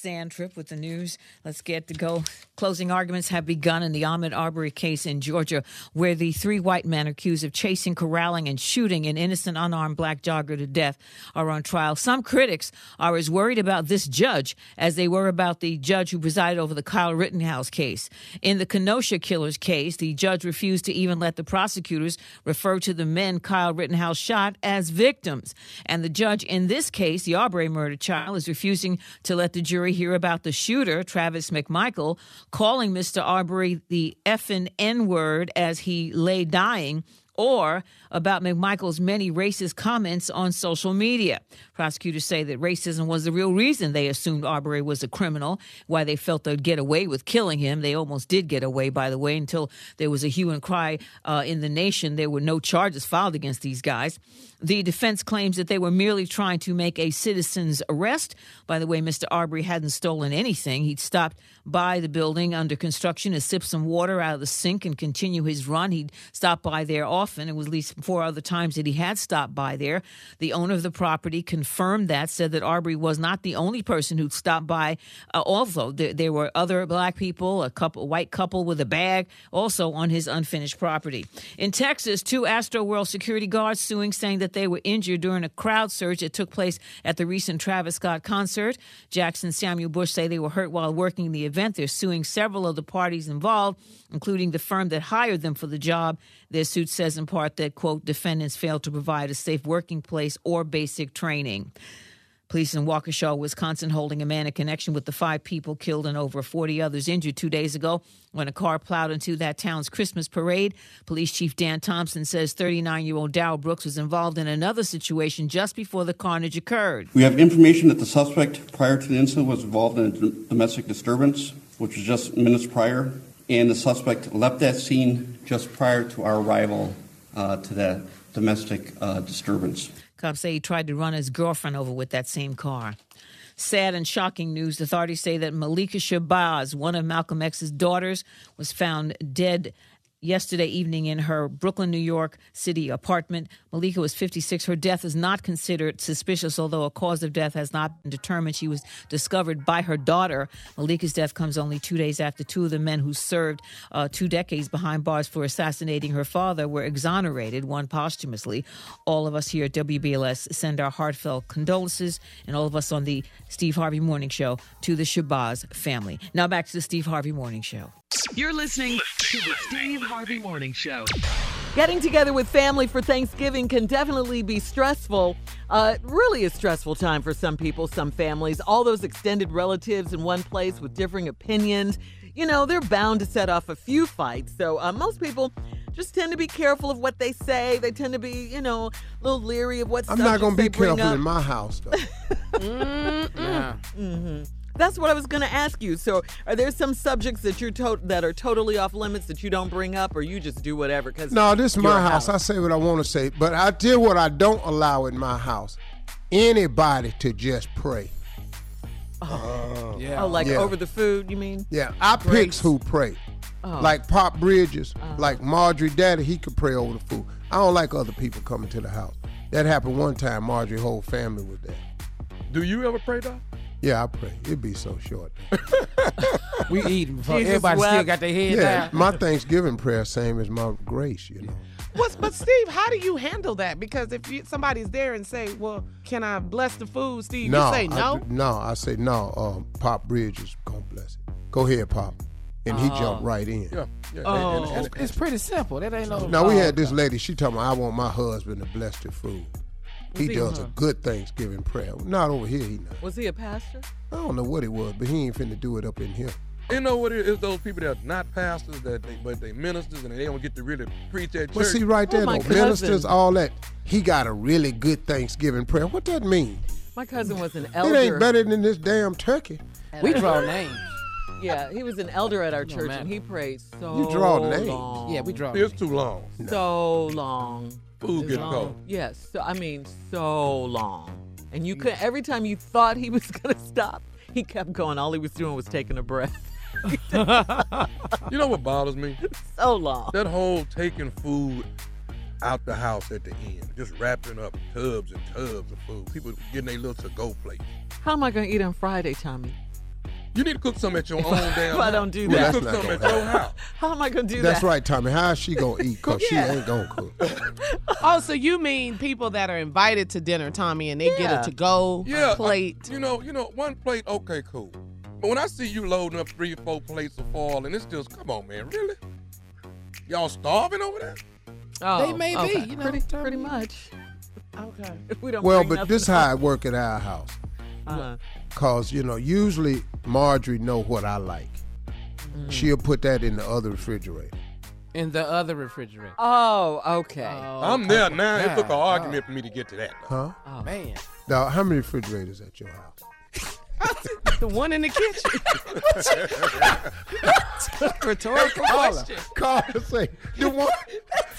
Sand Trip with the news. Let's get to go. Closing arguments have begun in the Ahmaud Arbery case in Georgia, where the three white men accused of chasing, corralling, and shooting an innocent unarmed black jogger to death are on trial. Some critics are as worried about this judge as they were about the judge who presided over the Kyle Rittenhouse case. In the Kenosha killers case, the judge refused to even let the prosecutors refer to the men Kyle Rittenhouse shot as victims. And the judge in this case, the Arbery murder trial, is refusing to let the jury hear about the shooter, Travis McMichael, calling Mr. Arbery the effing N word as he lay dying or about McMichael's many racist comments on social media. Prosecutors say that racism was the real reason they assumed Arbery was a criminal, why they felt they'd get away with killing him. They almost did get away, by the way, until there was a hue and cry uh, in the nation. There were no charges filed against these guys. The defense claims that they were merely trying to make a citizen's arrest. By the way, Mr. Arbery hadn't stolen anything. He'd stopped by the building under construction to sip some water out of the sink and continue his run. He'd stopped by there often. It was at least four other times that he had stopped by there. The owner of the property confirmed that, said that Arbery was not the only person who'd stopped by. Uh, also, there, there were other black people, a couple, a white couple with a bag, also on his unfinished property. In Texas, two Astroworld security guards suing, saying that they were injured during a crowd surge that took place at the recent Travis Scott concert. Jackson Samuel Bush say they were hurt while working the event. They're suing several of the parties involved, including the firm that hired them for the job. Their suit says in part that, quote, defendants failed to provide a safe working place or basic training. Police in Waukesha, Wisconsin, holding a man in connection with the five people killed and over 40 others injured two days ago when a car plowed into that town's Christmas parade. Police Chief Dan Thompson says 39 year old Dow Brooks was involved in another situation just before the carnage occurred. We have information that the suspect prior to the incident was involved in a domestic disturbance, which was just minutes prior, and the suspect left that scene just prior to our arrival uh, to that domestic uh, disturbance. Cops say he tried to run his girlfriend over with that same car. Sad and shocking news. Authorities say that Malikah Shabazz, one of Malcolm X's daughters, was found dead yesterday evening in her Brooklyn, New York City apartment. Malikah was 56. Her death is not considered suspicious, although a cause of death has not been determined. She was discovered by her daughter. Malikah's death comes only two days after two of the men who served uh, two decades behind bars for assassinating her father were exonerated, one posthumously. All of us here at WBLS send our heartfelt condolences, and all of us on the Steve Harvey Morning Show to the Shabazz family. Now back to the Steve Harvey Morning Show. You're listening to the Steve Harvey Morning Show. Getting together with family for Thanksgiving can definitely be stressful. Uh, really a stressful time for some people, some families. All those extended relatives in one place with differing opinions. You know, they're bound to set off a few fights. So uh, most people just tend to be careful of what they say. They tend to be, you know, a little leery of what I'm not going to be careful in my house, though. hmm That's what I was going to ask you. So, are there some subjects that you're to- that are totally off limits that you don't bring up, or you just do whatever? Because No, this is my house. I say what I want to say. But I tell what I don't allow in my house. Anybody to just pray. Oh, yeah. oh like Yeah. over the food, you mean? Yeah, I picks who pray. Oh. Like Pop Bridges, uh-huh. like Marjorie Daddy, he could pray over the food. I don't like other people coming to the house. That happened one time. Marjorie whole family was there. Do you ever pray, Doc? Yeah, I pray. It'd be so short. We eating before Jesus everybody still got their head yeah, down. my Thanksgiving prayer same as my grace. You know. What's, but Steve, how do you handle that? Because if you, somebody's there and say, "Well, can I bless the food?" Steve, no, you say no. do- no, I say no. Um, Pop Bridges gonna bless it. Go ahead, Pop, and he Oh. jumped right in. Yeah, yeah. Oh, and- and- it's, it's pretty simple. That ain't no. Now we had this lady. She told me I want my husband to bless the food. He he- does a good Thanksgiving prayer. Not over here, he not. Was he a pastor? I don't know what it was, but he ain't finna do it up in here. You know what it is? Those people that are not pastors, that they, but they ministers, and they don't get to really preach at But church. see, right oh, there, Oh, my though, ministers, all that. He got a really good Thanksgiving prayer. What that mean? My cousin was an elder. It ain't better than this damn turkey. We draw names. Yeah, he was an elder at our church, matter. and he prayed so You draw names. long. Yeah, we draw. It's too long. so long. Food get cold. Yes, so, I mean so long. And you could every time you thought he was gonna stop, he kept going. All he was doing was taking a breath. You know what bothers me? So long. That whole taking food out the house at the end, just wrapping up tubs and tubs of food. People getting their little to-go plate. How am I gonna eat on Friday, Tommy? You need to cook some at your own damn. If I don't do You that. need cook some at gonna your house. How am I gonna do that? That's right, Tommy. How is she gonna eat? Cause she ain't gonna cook. Oh, so you mean people that are invited to dinner, Tommy, and they get Yeah. a to-go Yeah, plate? I- you know, you know, one plate, okay, cool. But when I see you loading up three or four plates of foil, and it's just, come on, man, really? Y'all starving over there? Oh, They may be, you know, pretty, pretty much. okay. We don't Well, but nothing this how it work at our house. Uh-huh. Cause you know, usually Marjorie know what I like. Mm. She'll put that in the other refrigerator. In the other refrigerator. Oh, okay. I'm there now. It took an God, argument for me to get to that. Huh? Oh. Man. Now, how many refrigerators at your house? the one in the kitchen. Rhetorical Carla, question. Carla say the one,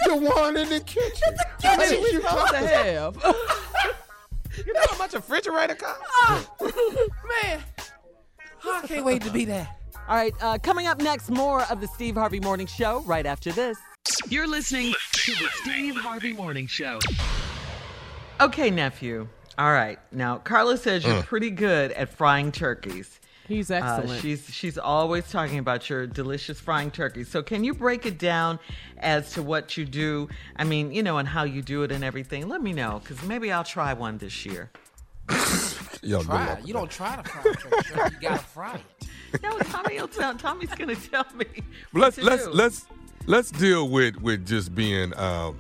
the one in the kitchen. How many we supposed to have? You know how much a refrigerator costs? Man. I can't wait to be there. All right, uh, coming up next, more of the Steve Harvey Morning Show right after this. You're listening to the Steve Harvey Morning Show. Okay, nephew. All right. Now, Carla says you're Mm. pretty good at frying turkeys. He's Uh, excellent. she's she's always talking about your delicious frying turkey. So can you break it down as to what you do? I mean, you know, and how you do it and everything. Let me know because maybe I'll try one this year. Yo, Try You don't try to fry turkey. Sure, you gotta fry it. No, Tommy will tell. Tommy's gonna tell me. But let's to let's do. let's let's deal with with just being um,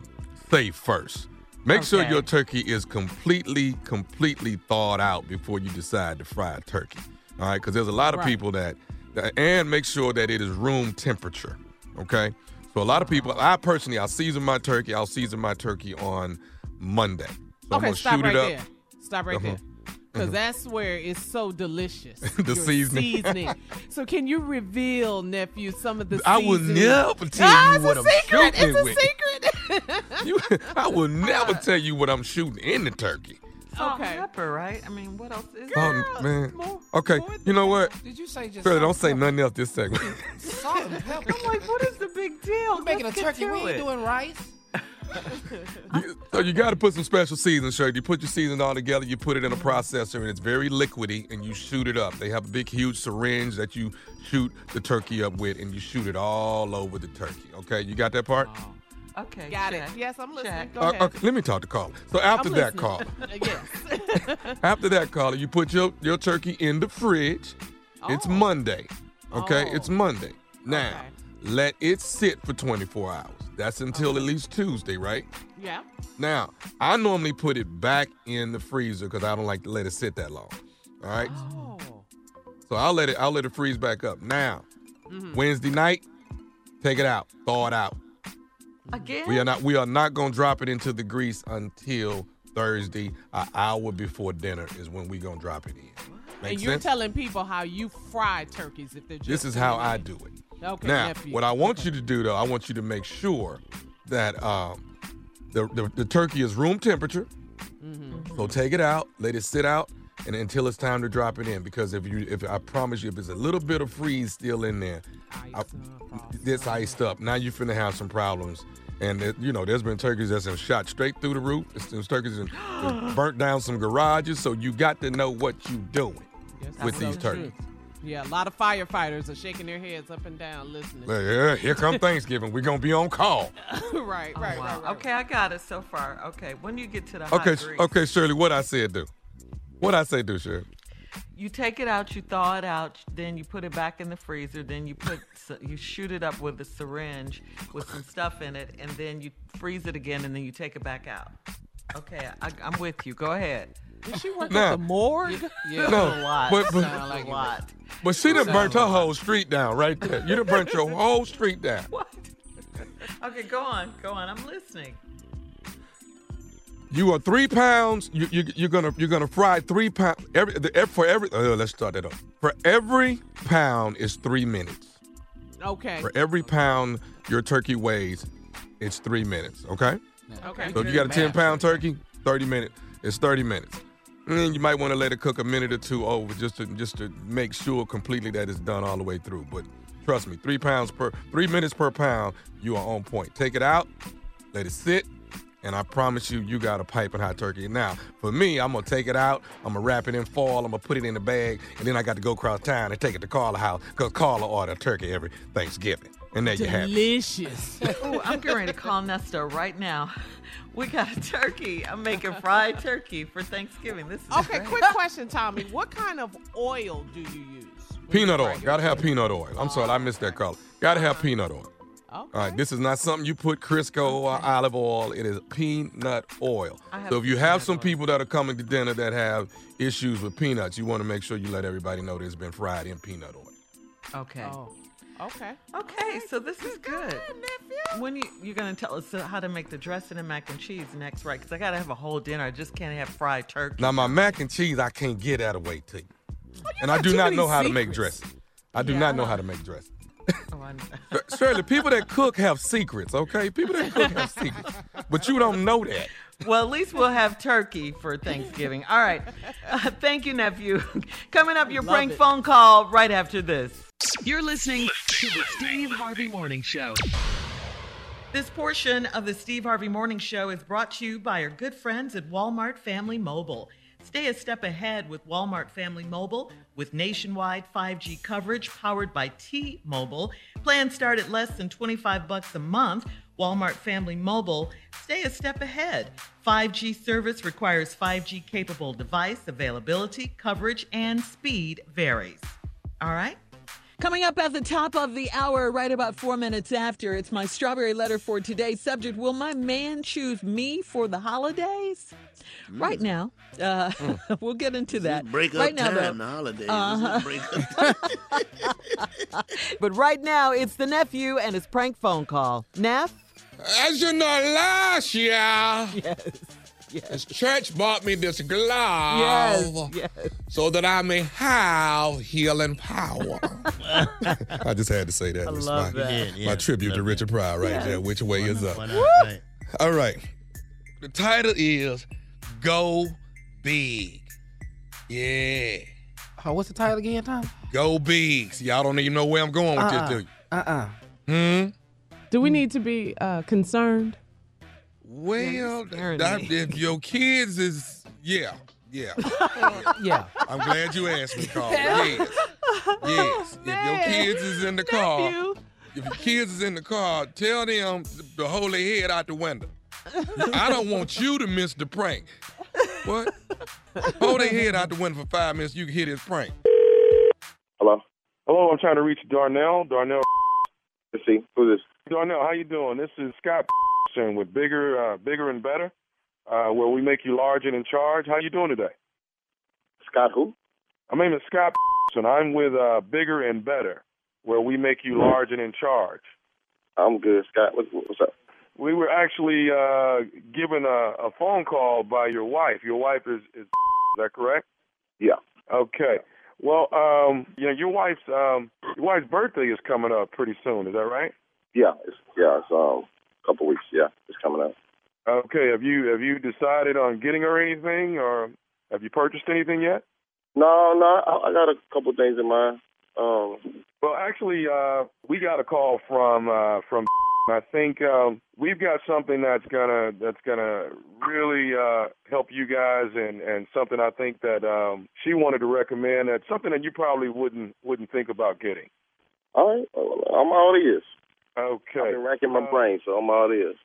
safe first. Make sure your turkey is completely completely thawed out before you decide to fry a turkey. All right, because there's a lot of Right. people that, and make sure that it is room temperature. Okay, so a lot of people. I personally, I'll season my turkey. I'll season my turkey on Monday. So I'm okay, stop shoot right it up. there. Stop right Uh-huh. there. Because that's where it's so delicious. The seasoning. seasoning. so can you reveal, nephew, some of the I will never tell ah, you what I'm secret. shooting It's a with. secret. You, I will never tell you what I'm shooting in the turkey. Salt Okay. pepper, right? I mean, what else is there? Oh man. Okay, you know what? Did you say just? Shirley, salt don't say pepper? nothing else this segment. Salt and pepper. I'm like, what is the big deal? We're making a Let's get turkey. We ain't doing rice. You- so you got to put some special seasoning, Shirley. You put your seasoning all together, you put it in a processor, and it's very liquidy, and you shoot it up. They have a big, huge syringe that you shoot the turkey up with, and you shoot it all over the turkey. Okay, you got that part? Okay, Got it. Yes, I'm listening. Check. Go Uh, okay, let me talk to Carla. So after I'm that, listening. Carla, yes. after that, Carla, you put your, your turkey in the fridge. It's Oh. Monday. Okay, Oh. it's Monday. Now, Okay. let it sit for 24 hours. That's until at least Tuesday, right? Yeah. Now, I normally put it back in the freezer because I don't like to let it sit that long. All right. Oh. So I'll let it I'll let it freeze back up. Now, Mhm. Wednesday night, take it out, thaw it out. Again? We are not we are not gonna drop it into the grease until Thursday, an hour before dinner is when we gonna drop it in. Make and you're sense? telling people how you fry turkeys if they're just this is how I do it. Okay, now, nephew. what I want you to do though, I want you to make sure that um, the, the the turkey is room temperature. Mm-hmm. So take it out, let it sit out, and until it's time to drop it in. Because if you, if I promise you, if there's a little bit of freeze still in there, I, it's iced up. Now you're finna have some problems. And it, you know, there's been turkeys that's been shot straight through the roof. It's, there's turkeys that that burnt down some garages. So you got to know what you're doing Yes, with these so turkeys. true. Yeah, a lot of firefighters are shaking their heads up and down listening. Yeah, here come Thanksgiving. We're gonna be on call. Oh, right, right, right, right. Okay, I got it so far. Okay, when you get to the Okay, grease, okay, Shirley. What I said do? What I say do, Shirley? you take it out, you thaw it out, then you put it back in the freezer, then you put you shoot it up with a syringe with some stuff in it, and then you freeze it again, and then you take it back out. Okay, I, I'm with you. Go ahead. Does she work Now- at the morgue? Yeah, No, a lot. but- but- Sound like a lot. But she done burnt her whole street down right there. You done burnt your whole street down. What? Okay, go on, go on. I'm listening. You are three pounds. You, you you're gonna you're gonna fry three pounds every the, for every. Uh, let's start that up. For every pound is three minutes. Okay. For every pound your turkey weighs, it's three minutes. Okay. Okay. So if you got a ten pound turkey, thirty minutes. It's thirty minutes. And you might want to let it cook a minute or two over just to just to make sure completely that it's done all the way through. But trust me, three pounds per three minutes per pound, you are on point. Take it out, let it sit, and I promise you, you got a piping hot turkey. Now, for me, I'm gonna take it out, I'm gonna wrap it in foil, I'm gonna put it in the bag, and then I got to go across town and take it to Carla house because Carla order turkey every Thanksgiving, and there you have it. Delicious. Oh, I'm getting ready to call Nesta right now. We got a turkey. I'm making fried turkey for Thanksgiving. This is Okay, great. quick question, Tommy. What kind of oil do you use? Peanut oil. Gotta have peanut oil. I'm sorry, I missed that color. Gotta have uh-huh. peanut oil. All right, this is not something you put Crisco or olive oil. It is peanut oil. So if you have some people that are coming to dinner that have issues with peanuts, you want to make sure you let everybody know that it's been fried in peanut oil. Okay. Oh, okay. Okay, so this is good. When you you're gonna tell us how to make the dressing and mac and cheese next, right? Because I gotta have a whole dinner. I just can't have fried turkey. Now my mac and cheese, I can't get out of way to you, and I do not many know how to make dressing. I do Yeah, not know know. how to make dressing. Oh, Shirley, people that cook have secrets, okay? People that cook have secrets, but you don't know that. Well, at least we'll have turkey for Thanksgiving. All right. Uh, thank you, nephew. Coming up, your Love prank it. phone call right after this. You're listening to the Steve Harvey Morning Show. This portion of the Steve Harvey Morning Show is brought to you by our good friends at Walmart Family Mobile. Stay a step ahead with Walmart Family Mobile with nationwide 5G coverage powered by T-Mobile. Plans start at less than 25 bucks a month. Walmart Family Mobile, stay a step ahead. 5G service requires 5G capable device availability, coverage, and speed varies. All right? Coming up at the top of the hour, right about four minutes after, it's my strawberry letter for today. Subject Will my man choose me for the holidays? Right now, uh, we'll get into that. Break up right now, time, though- the holidays. Uh-huh. Break up but right now, it's the nephew and his prank phone call. Neff? As you know, last year, yes, this church bought me this glove Yes, yes. so that I may have healing power. I just had to say that. I It's love my, that. Yeah, yeah, my tribute to Richard Pryor right Yes. there. Which way is up? Right. All right. The title is Go Big. Yeah. Oh, what's the title again, Tom? Go Big. See, y'all don't even know where I'm going with Uh-uh. this, do you? Uh-uh. Hmm? Do we need to be uh, concerned? Well, that, if your kids is, yeah, yeah. Yeah. I'm glad you asked me, Carl. Yes. Yes. If your kids is in the car, Nephew. if your kids is in the car, tell them to hold their head out the window. I don't want you to miss the prank. What? Hold their head out the window for five minutes. You can hit his prank. Hello. Hello, I'm trying to reach Darnell. Darnell. Let's see. Who's this? Darnell, how you doing? This is Scott with bigger, uh, bigger and better, uh, where we make you large and in charge. How you doing today? Scott who? My name is Scott and I'm with uh, Bigger and Better, where we make you large and in charge. I'm good, Scott. What's, what's up? We were actually uh, given a, a phone call by your wife. Your wife is, is, is that correct? Yeah. Okay. Well, um, you know, your wife's um, your wife's birthday is coming up pretty soon. Is that right? Yeah, it's yeah, it's um couple weeks. Yeah, it's coming up. Okay. Have you have you decided on getting her anything, or have you purchased anything yet? No, no, I, I got a couple things in mind. Um, Well, actually, uh, we got a call from uh, from. I think um, we've got something that's gonna that's gonna really uh, help you guys, and and something I think that um, she wanted to recommend. That's something that you probably wouldn't wouldn't think about getting. all right, I'm all ears. Okay. I've been racking my Uh, brain, so I'm all ears.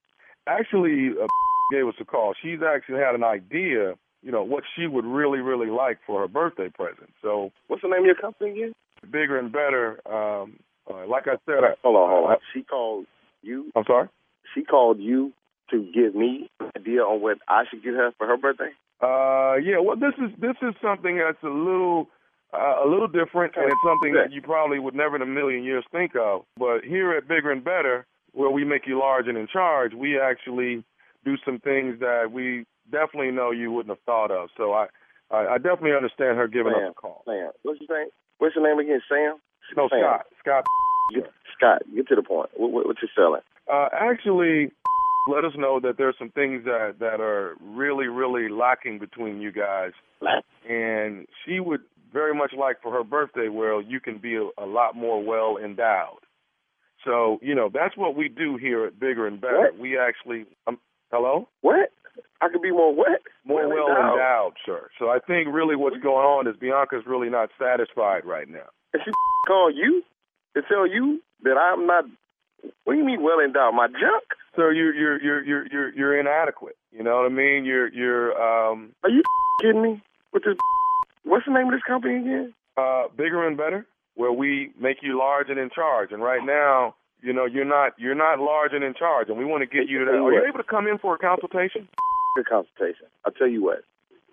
Actually, uh, gave us a call. She's actually had an idea. You know what she would really really like for her birthday present. So What's the name of your company again? bigger and better. Um, uh, like I said, I, Hold on, hold on. She called you. I'm sorry. She called you to give me an idea on what I should get her for her birthday. Uh, yeah. Well, this is this is something that's a little uh, a little different, and it's something that you probably would never in a million years think of. But here at Bigger and Better, where we make you large and in charge, we actually do some things that we definitely know you wouldn't have thought of. So I I, I definitely understand her giving Sam, us a call. Sam, what's your name? What's your name again? Sam. No, Sam. Scott. Scott. Get, Scott, get to the point. What, what, what you selling? Uh, actually, let us know that there's some things that that are really, really lacking between you guys. Lack. And she would very much like for her birthday, where you can be a, a lot more well endowed. So, you know, that's what we do here at Bigger and Better. What? We actually, um, hello? What? I could be more what? More Well well endowed. endowed, sir. So I think really what's going on is Bianca's really not satisfied right now. And she call you to tell you that I'm not. What do you mean well endowed? My junk? So you're you're you're you're you're you're inadequate. You know what I mean? You're you're um Are you kidding me? With this? What's the name of this company again? uh bigger and better, where we make you large and in charge. And right now, you know, you're not you're not large and in charge, and we want to get you to that. Are you able to come in for a consultation? A consultation. I'll tell you what.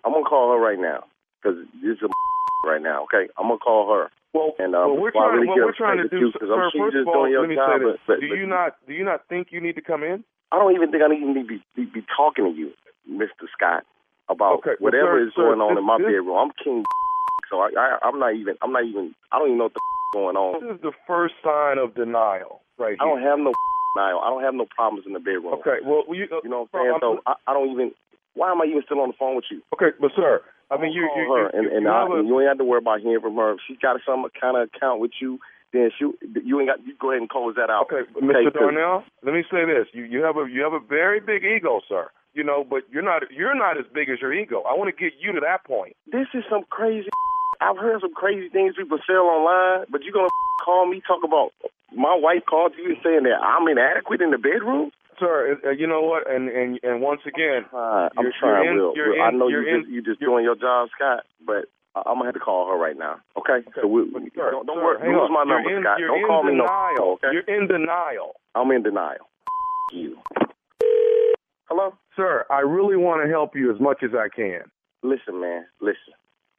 I'm gonna call her right now because this is a right now. Okay, I'm gonna call her. Well, and um, well, we're trying. really what we're trying to do, sir. I'm, First of all, let me job, say this: but, but, Do but you not do you not think you need to come in? I don't even think I need to be, be, be talking to you, Mr. Scott, about Okay, whatever sir, is sir, going on this- in my this- bedroom. I'm king, so I, I I'm not even I'm not even I don't even know what the going on. This is the first sign of denial, right I here. don't have no Niall. I don't have no problems in the bedroom. Okay, well, you, uh, You know what I'm saying? I'm- So I, I don't even. Why am I even still on the phone with you? Okay, but sir, I mean, you you her, you, and, you, and, you I, have and you ain't have to worry about hearing from her. If she's got some kind of account with you, then shoot, you ain't got. You go ahead and close that out. Okay, Mr. Darnell, let me say this: you you have a you have a very big ego, sir. You know, but you're not you're not as big as your ego. I want to get you to that point. This is some crazy. I've heard some crazy things people sell online, but you're gonna call me talk about my wife called you and saying that I'm inadequate in the bedroom? Sir, uh, you know what? And and and once again, Uh, I'm you're- trying, you're in- Will. you're Will. I know you're you in- just you just doing your job, Scott, but I'm gonna have to call her right now. Okay? So we, Sir, don't, don't sir, Lose on. my You're number, in- Scott. Don't in call me denial. no. Okay? You're in denial. I'm in denial. You. Hello? Sir, I really want to help you as much as I can. Listen, man. Listen.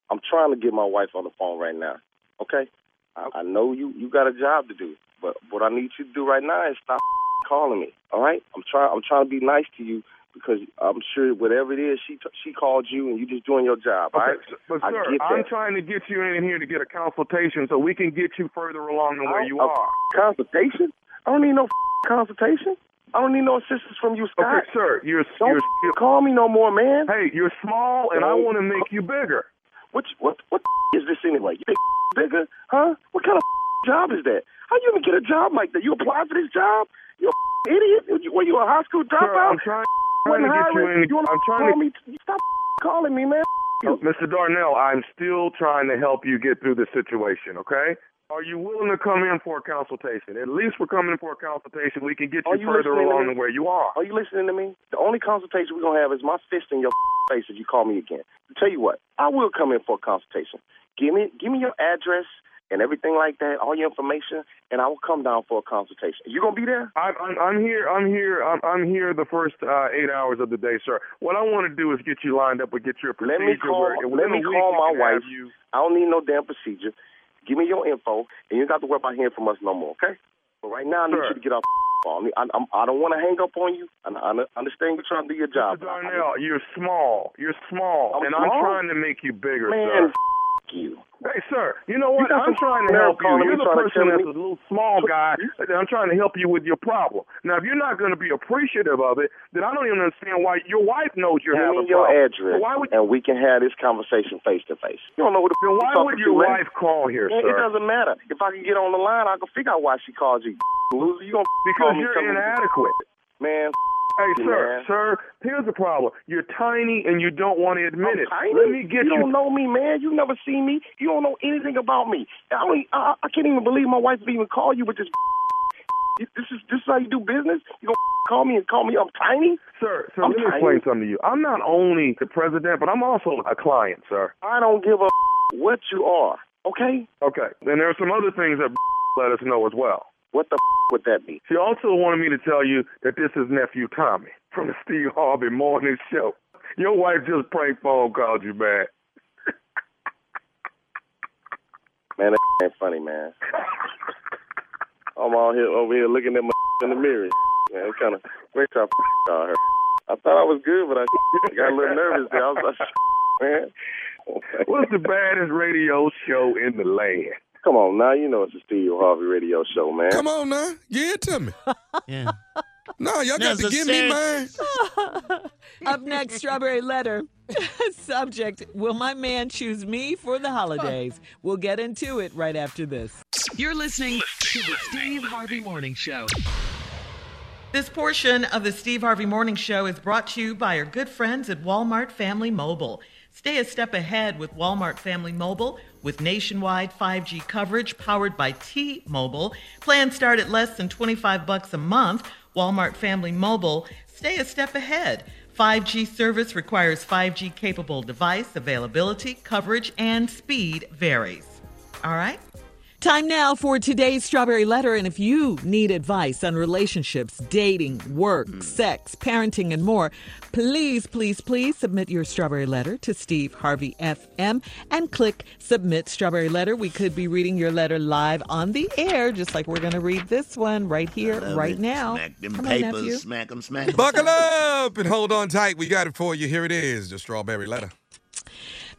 I'm trying to get my wife on the phone right now. Okay? I, I know you you got a job to do, but what I need you to do right now is stop calling me. All right? I'm trying. I'm trying to be nice to you because I'm sure whatever it is, she she called you and you just doing your job. all right? But I sir, I'm trying to get you in here to get a consultation so we can get you further along than where you A are. Consultation? I don't need no consultation. I don't need no assistance from you, Scott. Okay, sir, you're Don't you're, you're call me no more, man. Hey, you're small, and I want to make you bigger. What what what is this anyway? You think bigger, huh? What kind of job is that? How you even get a job like that? You apply for this job? You idiot? Were you, a high school Sir, dropout? I'm trying, trying to get you in. You I'm trying to. me? Stop calling me, man. Mr. Darnell, I'm still trying to help you get through this situation. Okay? Are you willing to come in for a consultation? At least we're coming in for a consultation. We can get you, you further along than where you are. Are you listening to me? The only consultation we're gonna have is my fist in your face if you call me again. tell you what, I will come in for a consultation. Give me give me your address and everything like that, all your information, and I will come down for a consultation. You gonna be there? I'm, I'm, I'm here. I'm here. I'm, I'm here the first uh, eight hours of the day, sir. What I want to do is get you lined up and get your a Let me call. where, Let me call my wife. You, I don't need no damn procedure. Give me your info, and you don't have to worry about hearing from us no more. Okay? But right now, I need Sir. you to get off. phone. I, I'm, I don't want to hang up on you. I, I understand you're trying to do your job. Mr. Darnell, you're small. You're small, I'm and I'm trying to make you bigger, Man, sir. You. Hey, sir, you know what? You I'm trying to help you. You're the person that's me- a little small guy. I'm trying to help you with your problem. Now, if you're not going to be appreciative of it, then I don't even understand why your wife knows you're Give having me your problem. address, So why would and we can have this conversation face to face. You don't know what the then why you would your to, man. wife call here, Man, sir? It doesn't matter. If I can get on the line, I can figure out why she called you. Loser, you gonna because you're inadequate. Man, Hey, you, sir, sir, here's the problem. You're tiny and you don't want to admit I'm it. tiny? Let me get you. you. don't know me, man. You never seen me. You don't know anything about me. I, don't, I can't even believe my wife would even call you with this. This is this is how you do business. You gonna call me and call me I'm tiny? Sir, sir, I'm let me tiny. explain something to you. I'm not only the president, but I'm also a client, sir. I don't give a what you are. Okay? Okay. And there are some other things that let us know as well. What the f- would that be? She also wanted me to tell you that this is nephew Tommy from the Steve Harvey Morning Show. Your wife just prank phone called you, man. Man, that ain't funny, man. I'm all here over here looking at my in the mirror. Man, what kind of great time call her. I thought I was good, but I got a little nervous there. I was like, man. What's the baddest radio show in the land? Come on now, you know it's a Steve Harvey radio show, man. Come on now, give it to me. Yeah. No, y'all got There's to a give me sad- mine. Up next, Strawberry Letter. Subject Will my man choose me for the holidays? We'll get into it right after this. You're listening to the Steve Harvey Morning Show. This portion of the Steve Harvey Morning Show is brought to you by our good friends at Walmart Family Mobile. Stay a step ahead with Walmart Family Mobile with nationwide 5G coverage powered by T-Mobile. Plans start at less than 25 bucks a month. Walmart Family Mobile, stay a step ahead. 5G service requires 5G capable device availability, coverage, and speed varies. All right? Time now for today's Strawberry Letter. And if you need advice on relationships, dating, work, hmm. sex, parenting, and more, please, please, please submit your Strawberry Letter to Steve Harvey FM and click Submit Strawberry Letter. We could be reading your letter live on the air, just like we're going to read this one right here, right it. now. Smack them Come papers, nephew. smack them, smack them. Buckle up and hold on tight. We got it for you. Here it is, the strawberry letter.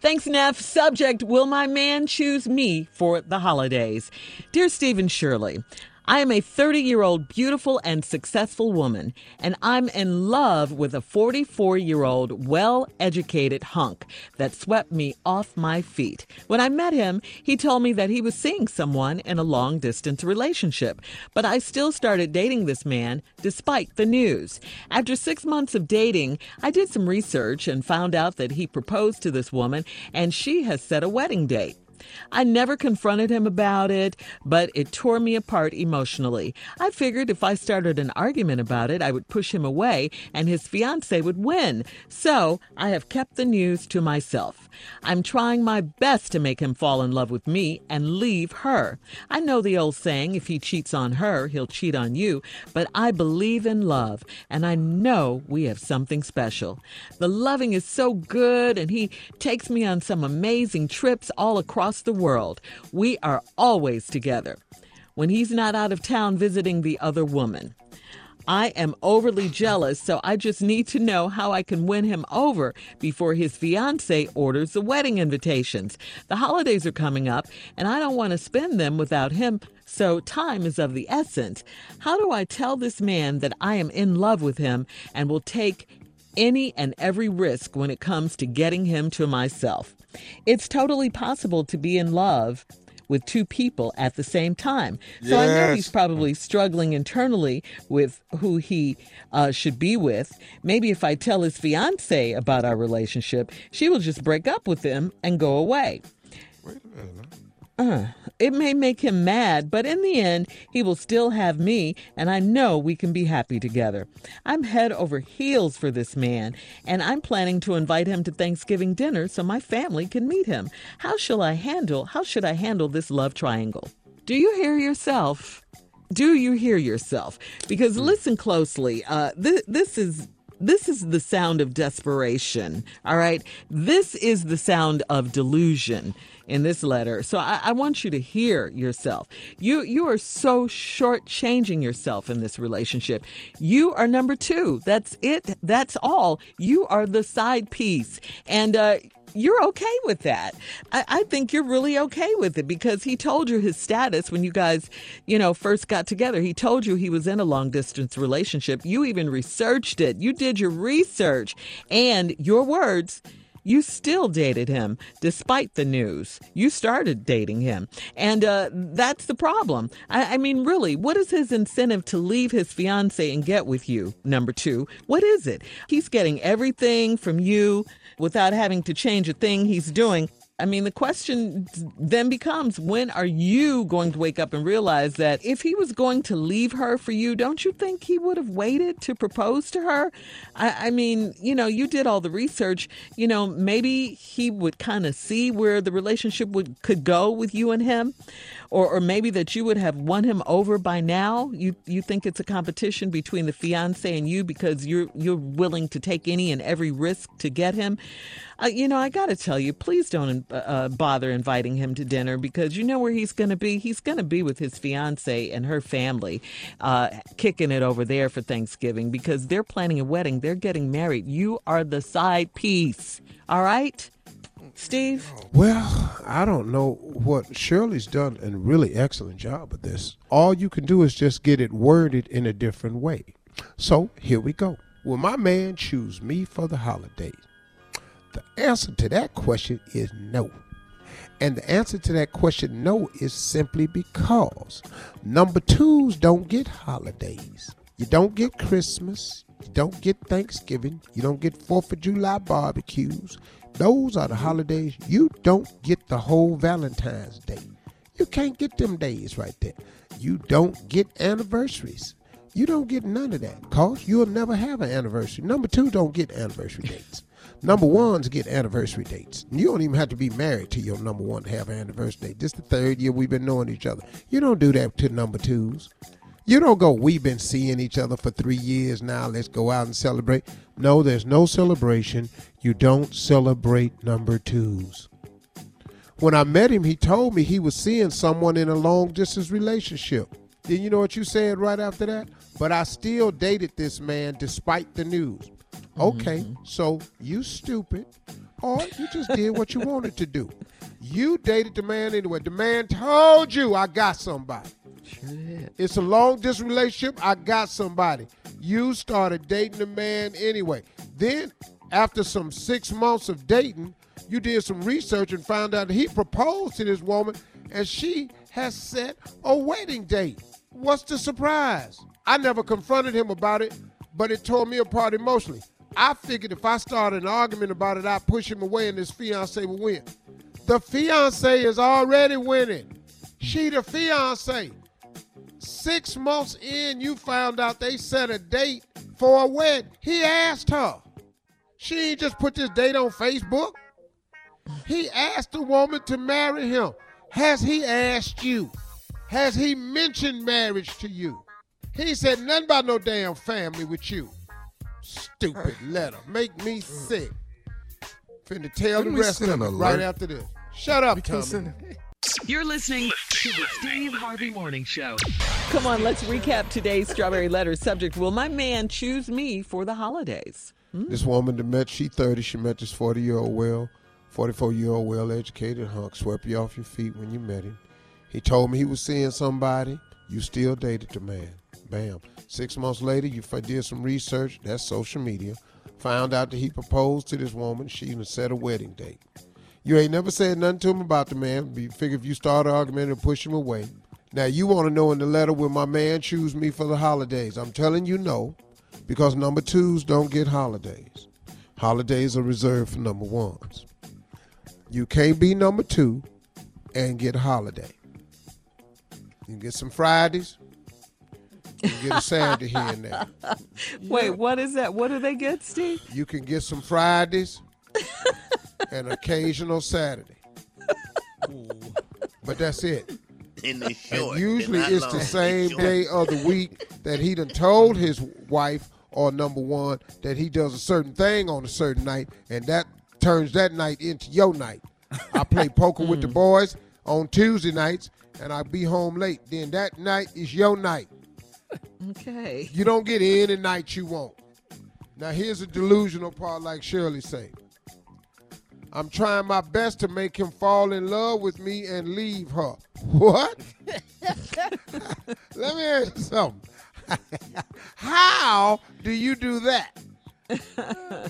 Thanks, Neff. Subject Will my man choose me for the holidays? Dear Stephen Shirley, I am a 30 year old beautiful and successful woman, and I'm in love with a 44 year old well educated hunk that swept me off my feet. When I met him, he told me that he was seeing someone in a long distance relationship, but I still started dating this man despite the news. After six months of dating, I did some research and found out that he proposed to this woman and she has set a wedding date. I never confronted him about it, but it tore me apart emotionally. I figured if I started an argument about it, I would push him away and his fiance would win. So I have kept the news to myself. I'm trying my best to make him fall in love with me and leave her. I know the old saying, if he cheats on her, he'll cheat on you, but I believe in love and I know we have something special. The loving is so good and he takes me on some amazing trips all across the world. We are always together. When he's not out of town visiting the other woman. I am overly jealous, so I just need to know how I can win him over before his fiance orders the wedding invitations. The holidays are coming up, and I don't want to spend them without him, so time is of the essence. How do I tell this man that I am in love with him and will take any and every risk when it comes to getting him to myself? It's totally possible to be in love with two people at the same time. So I know he's probably struggling internally with who he uh, should be with. Maybe if I tell his fiance about our relationship, she will just break up with him and go away. Uh, it may make him mad, but in the end, he will still have me, and I know we can be happy together. I'm head over heels for this man, and I'm planning to invite him to Thanksgiving dinner so my family can meet him. How shall I handle? How should I handle this love triangle? Do you hear yourself? Do you hear yourself? Because listen closely. Uh, th- this is this is the sound of desperation. All right. This is the sound of delusion in this letter. So I, I want you to hear yourself. You you are so shortchanging yourself in this relationship. You are number two. That's it. That's all. You are the side piece. And uh you're okay with that. I, I think you're really okay with it because he told you his status when you guys, you know, first got together. He told you he was in a long distance relationship. You even researched it. You did your research. And your words, you still dated him despite the news. You started dating him. And uh, that's the problem. I, I mean, really, what is his incentive to leave his fiance and get with you? Number two, what is it? He's getting everything from you without having to change a thing he's doing. I mean, the question then becomes when are you going to wake up and realize that if he was going to leave her for you, don't you think he would have waited to propose to her? I, I mean, you know, you did all the research. You know, maybe he would kind of see where the relationship would could go with you and him. Or, or maybe that you would have won him over by now. You you think it's a competition between the fiance and you because you're you're willing to take any and every risk to get him. Uh, you know, I got to tell you, please don't uh, bother inviting him to dinner because you know where he's going to be. He's going to be with his fiance and her family, uh, kicking it over there for Thanksgiving because they're planning a wedding. They're getting married. You are the side piece. All right, Steve. Well, I don't know what Shirley's done a really excellent job of this. All you can do is just get it worded in a different way. So here we go. Will my man choose me for the holidays? The answer to that question is no. And the answer to that question, no, is simply because number twos don't get holidays. You don't get Christmas. You don't get Thanksgiving. You don't get Fourth of July barbecues. Those are the holidays. You don't get the whole Valentine's Day. You can't get them days right there. You don't get anniversaries. You don't get none of that because you'll never have an anniversary. Number two don't get anniversary dates. Number ones get anniversary dates. You don't even have to be married to your number one to have an anniversary date. This is the third year we've been knowing each other. You don't do that to number twos. You don't go, we've been seeing each other for three years now. Let's go out and celebrate. No, there's no celebration. You don't celebrate number twos. When I met him, he told me he was seeing someone in a long distance relationship. Then you know what you said right after that? But I still dated this man despite the news. Okay, mm-hmm. so you stupid, or you just did what you wanted to do. You dated the man anyway. The man told you I got somebody. It's a long distance relationship. I got somebody. You started dating the man anyway. Then, after some six months of dating, you did some research and found out he proposed to this woman and she has set a wedding date. What's the surprise? I never confronted him about it, but it tore me apart emotionally. I figured if I started an argument about it, I'd push him away and his fiance would win. The fiance is already winning. She the fiance. Six months in, you found out they set a date for a wedding. He asked her. She ain't just put this date on Facebook. He asked the woman to marry him. Has he asked you? Has he mentioned marriage to you? He said nothing about no damn family with you. Stupid letter. Make me sick. Finna tell Didn't the rest of an it right after this. Shut up, Tommy. You're listening to the Steve Harvey Morning Show. Come on, let's recap today's Strawberry Letter subject. Will my man choose me for the holidays? Hmm? This woman that met, she 30, she met this 40 year old well, 44 year old well educated hunk, swept you off your feet when you met him. He told me he was seeing somebody, you still dated the man. Bam. Six months later, you did some research, that's social media, found out that he proposed to this woman, she even set a wedding date. You ain't never said nothing to him about the man. You figure if you start an argument and push him away. Now you want to know in the letter will my man choose me for the holidays? I'm telling you no, because number twos don't get holidays. Holidays are reserved for number ones. You can't be number two and get a holiday. You can get some Fridays. You can get a Saturday here and there. Wait, what is that? What do they get, Steve? You can get some Fridays and occasional Saturday. But that's it. In the And short. usually it's long. the same Short. day of the week that he done told his wife or number one that he does a certain thing on a certain night, and that turns that night into your night. I play poker with the hmm. boys on Tuesday nights, and I be home late. Then that night is your night. Okay. You don't get any night you want. Now here's a delusional part, like Shirley said. I'm trying my best to make him fall in love with me and leave her. What? Let me ask you something. How do you do that?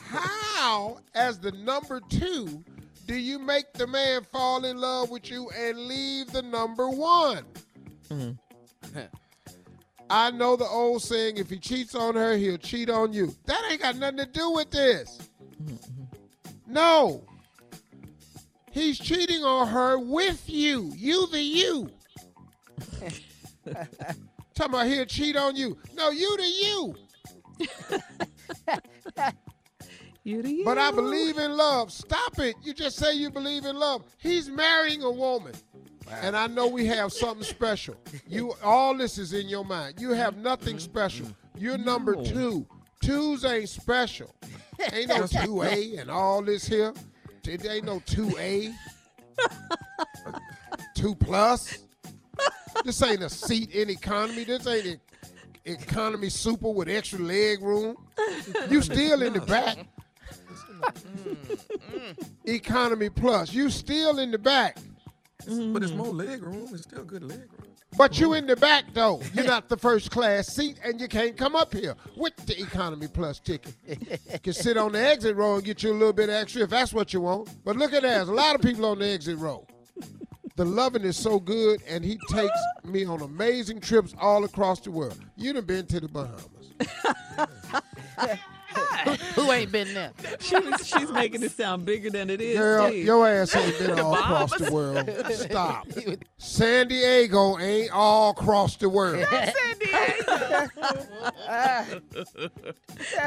How, as the number two, do you make the man fall in love with you and leave the number one? Mm-hmm. I know the old saying, if he cheats on her, he'll cheat on you. That ain't got nothing to do with this. No. He's cheating on her with you. You the you. Talking about he'll cheat on you. No, you the you. You do you. But I believe in love. Stop it. You just say you believe in love. He's marrying a woman. And I know we have something special. You all this is in your mind. You have nothing special. You're number No. two. Twos ain't special. Ain't no two A and all this here. It ain't no two A. Two plus. This ain't a seat in economy. This ain't an economy super with extra leg room. You still in the back. Mm, mm, mm. Economy plus. You still in the back. But it's mm. more leg room. It's still good leg room. But you in the back though. You're not the first class seat, and you can't come up here with the economy plus ticket. You can sit on the exit row and get you a little bit extra if that's what you want. But look at that. There's a lot of people on the exit row. The loving is so good, and he takes me on amazing trips all across the world. You done been to the Bahamas. Who ain't been there? She's, she's making it sound bigger than it is. Girl, Steve. your ass ain't been all across the world. Stop. San Diego ain't all across the world.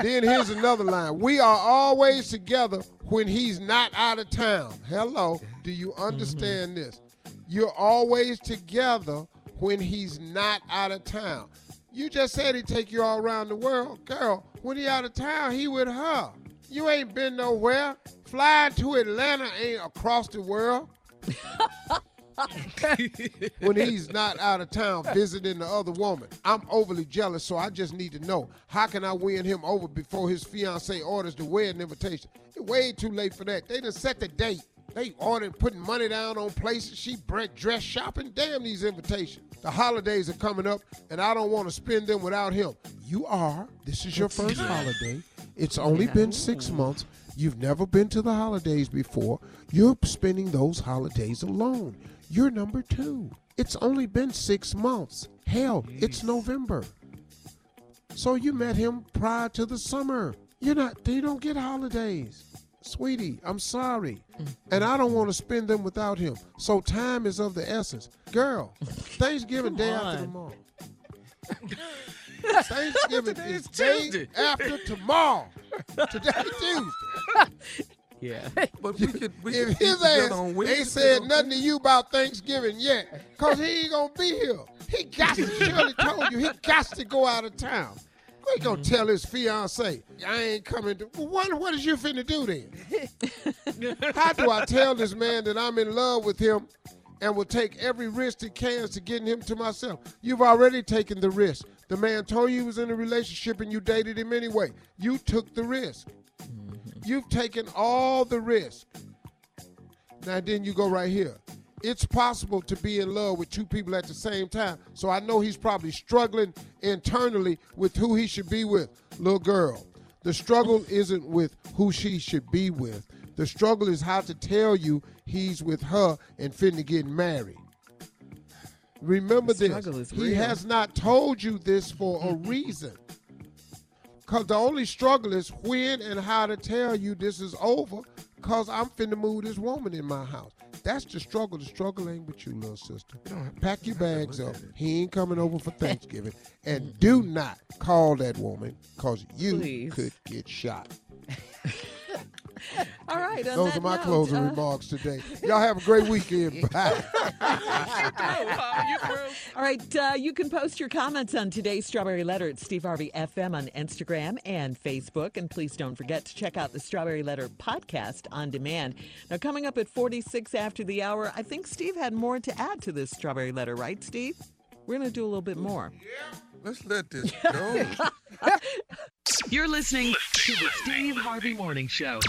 Then here's another line. We are always together when he's not out of town. Hello. Do you mm-hmm. understand this? You're always together when he's not out of town. You just said he'd take you all around the world. Girl, when he out of town, he with her. You ain't been nowhere. Flying to Atlanta ain't across the world. when he's not out of town visiting the other woman. I'm overly jealous, so I just need to know how can I win him over before his fiance orders the wedding invitation. It's way too late for that. They done set the date. They ordered putting money down on places. She dress shopping. Damn these invitations. The holidays are coming up, and I don't want to spend them without him. You are. This is your first holiday. It's only been six months. You've never been to the holidays before. You're spending those holidays alone. You're number two. It's only been six months. Hell, it's November. So you met him prior to the summer. You're not, you don't get holidays. Sweetie, I'm sorry. And I don't want to spend them without him. So time is of the essence. Girl, Thanksgiving day after tomorrow. Thanksgiving Today is is day after tomorrow. Today Tuesday. Yeah. But we could, we If could his eat ass on ain't said nothing to you about Thanksgiving yet, cause he ain't gonna be here. He got to Shirley told you he got to go out of town. Mm-hmm. gonna tell his fiance, I ain't coming to well, what what is you finna do then? How do I tell this man that I'm in love with him and will take every risk he can to getting him to myself? You've already taken the risk. The man told you he was in a relationship and you dated him anyway. You took the risk. You've taken all the risk. Now then you go right here. It's possible to be in love with two people at the same time. So I know he's probably struggling internally with who he should be with. Little girl. The struggle isn't with who she should be with. The struggle is how to tell you he's with her and finna get married. Remember this. He real. has not told you this for a reason. Because the only struggle is when and how to tell you this is over because I'm finna move this woman in my house. That's the struggle. The struggle ain't with you, little sister. Pack your bags up. He ain't coming over for Thanksgiving. and do not call that woman because you Please. could get shot. All right. On Those that are my note, closing uh, remarks today. Y'all have a great weekend. Bye. All right, uh, you can post your comments on today's Strawberry Letter at Steve Harvey FM on Instagram and Facebook. And please don't forget to check out the Strawberry Letter podcast on demand. Now, coming up at 46 after the hour, I think Steve had more to add to this Strawberry Letter, right, Steve? We're going to do a little bit more. Let's let this go. You're listening to the Steve Harvey Morning Show.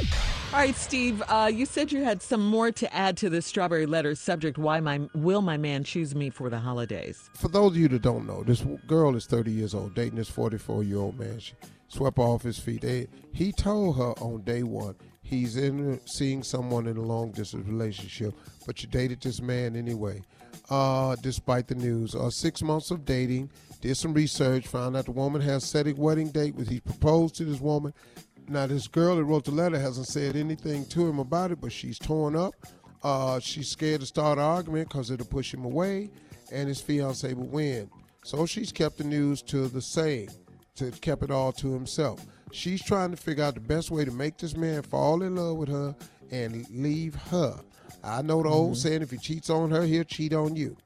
All right, Steve, uh, you said you had some more to add to this Strawberry Letter subject. Why my will my man choose me for the holidays? For those of you that don't know, this girl is 30 years old, dating this 44 year old man. She swept off his feet. They, he told her on day one he's in seeing someone in a long distance relationship, but you dated this man anyway. Uh, despite the news, uh, six months of dating, did some research, found out the woman has set a wedding date. Was he proposed to this woman? Now this girl that wrote the letter hasn't said anything to him about it, but she's torn up. Uh, she's scared to start an argument because it'll push him away, and his fiance will win. So she's kept the news to the same, to kept it all to himself. She's trying to figure out the best way to make this man fall in love with her and leave her. I know the old saying, if he cheats on her, he'll cheat on you.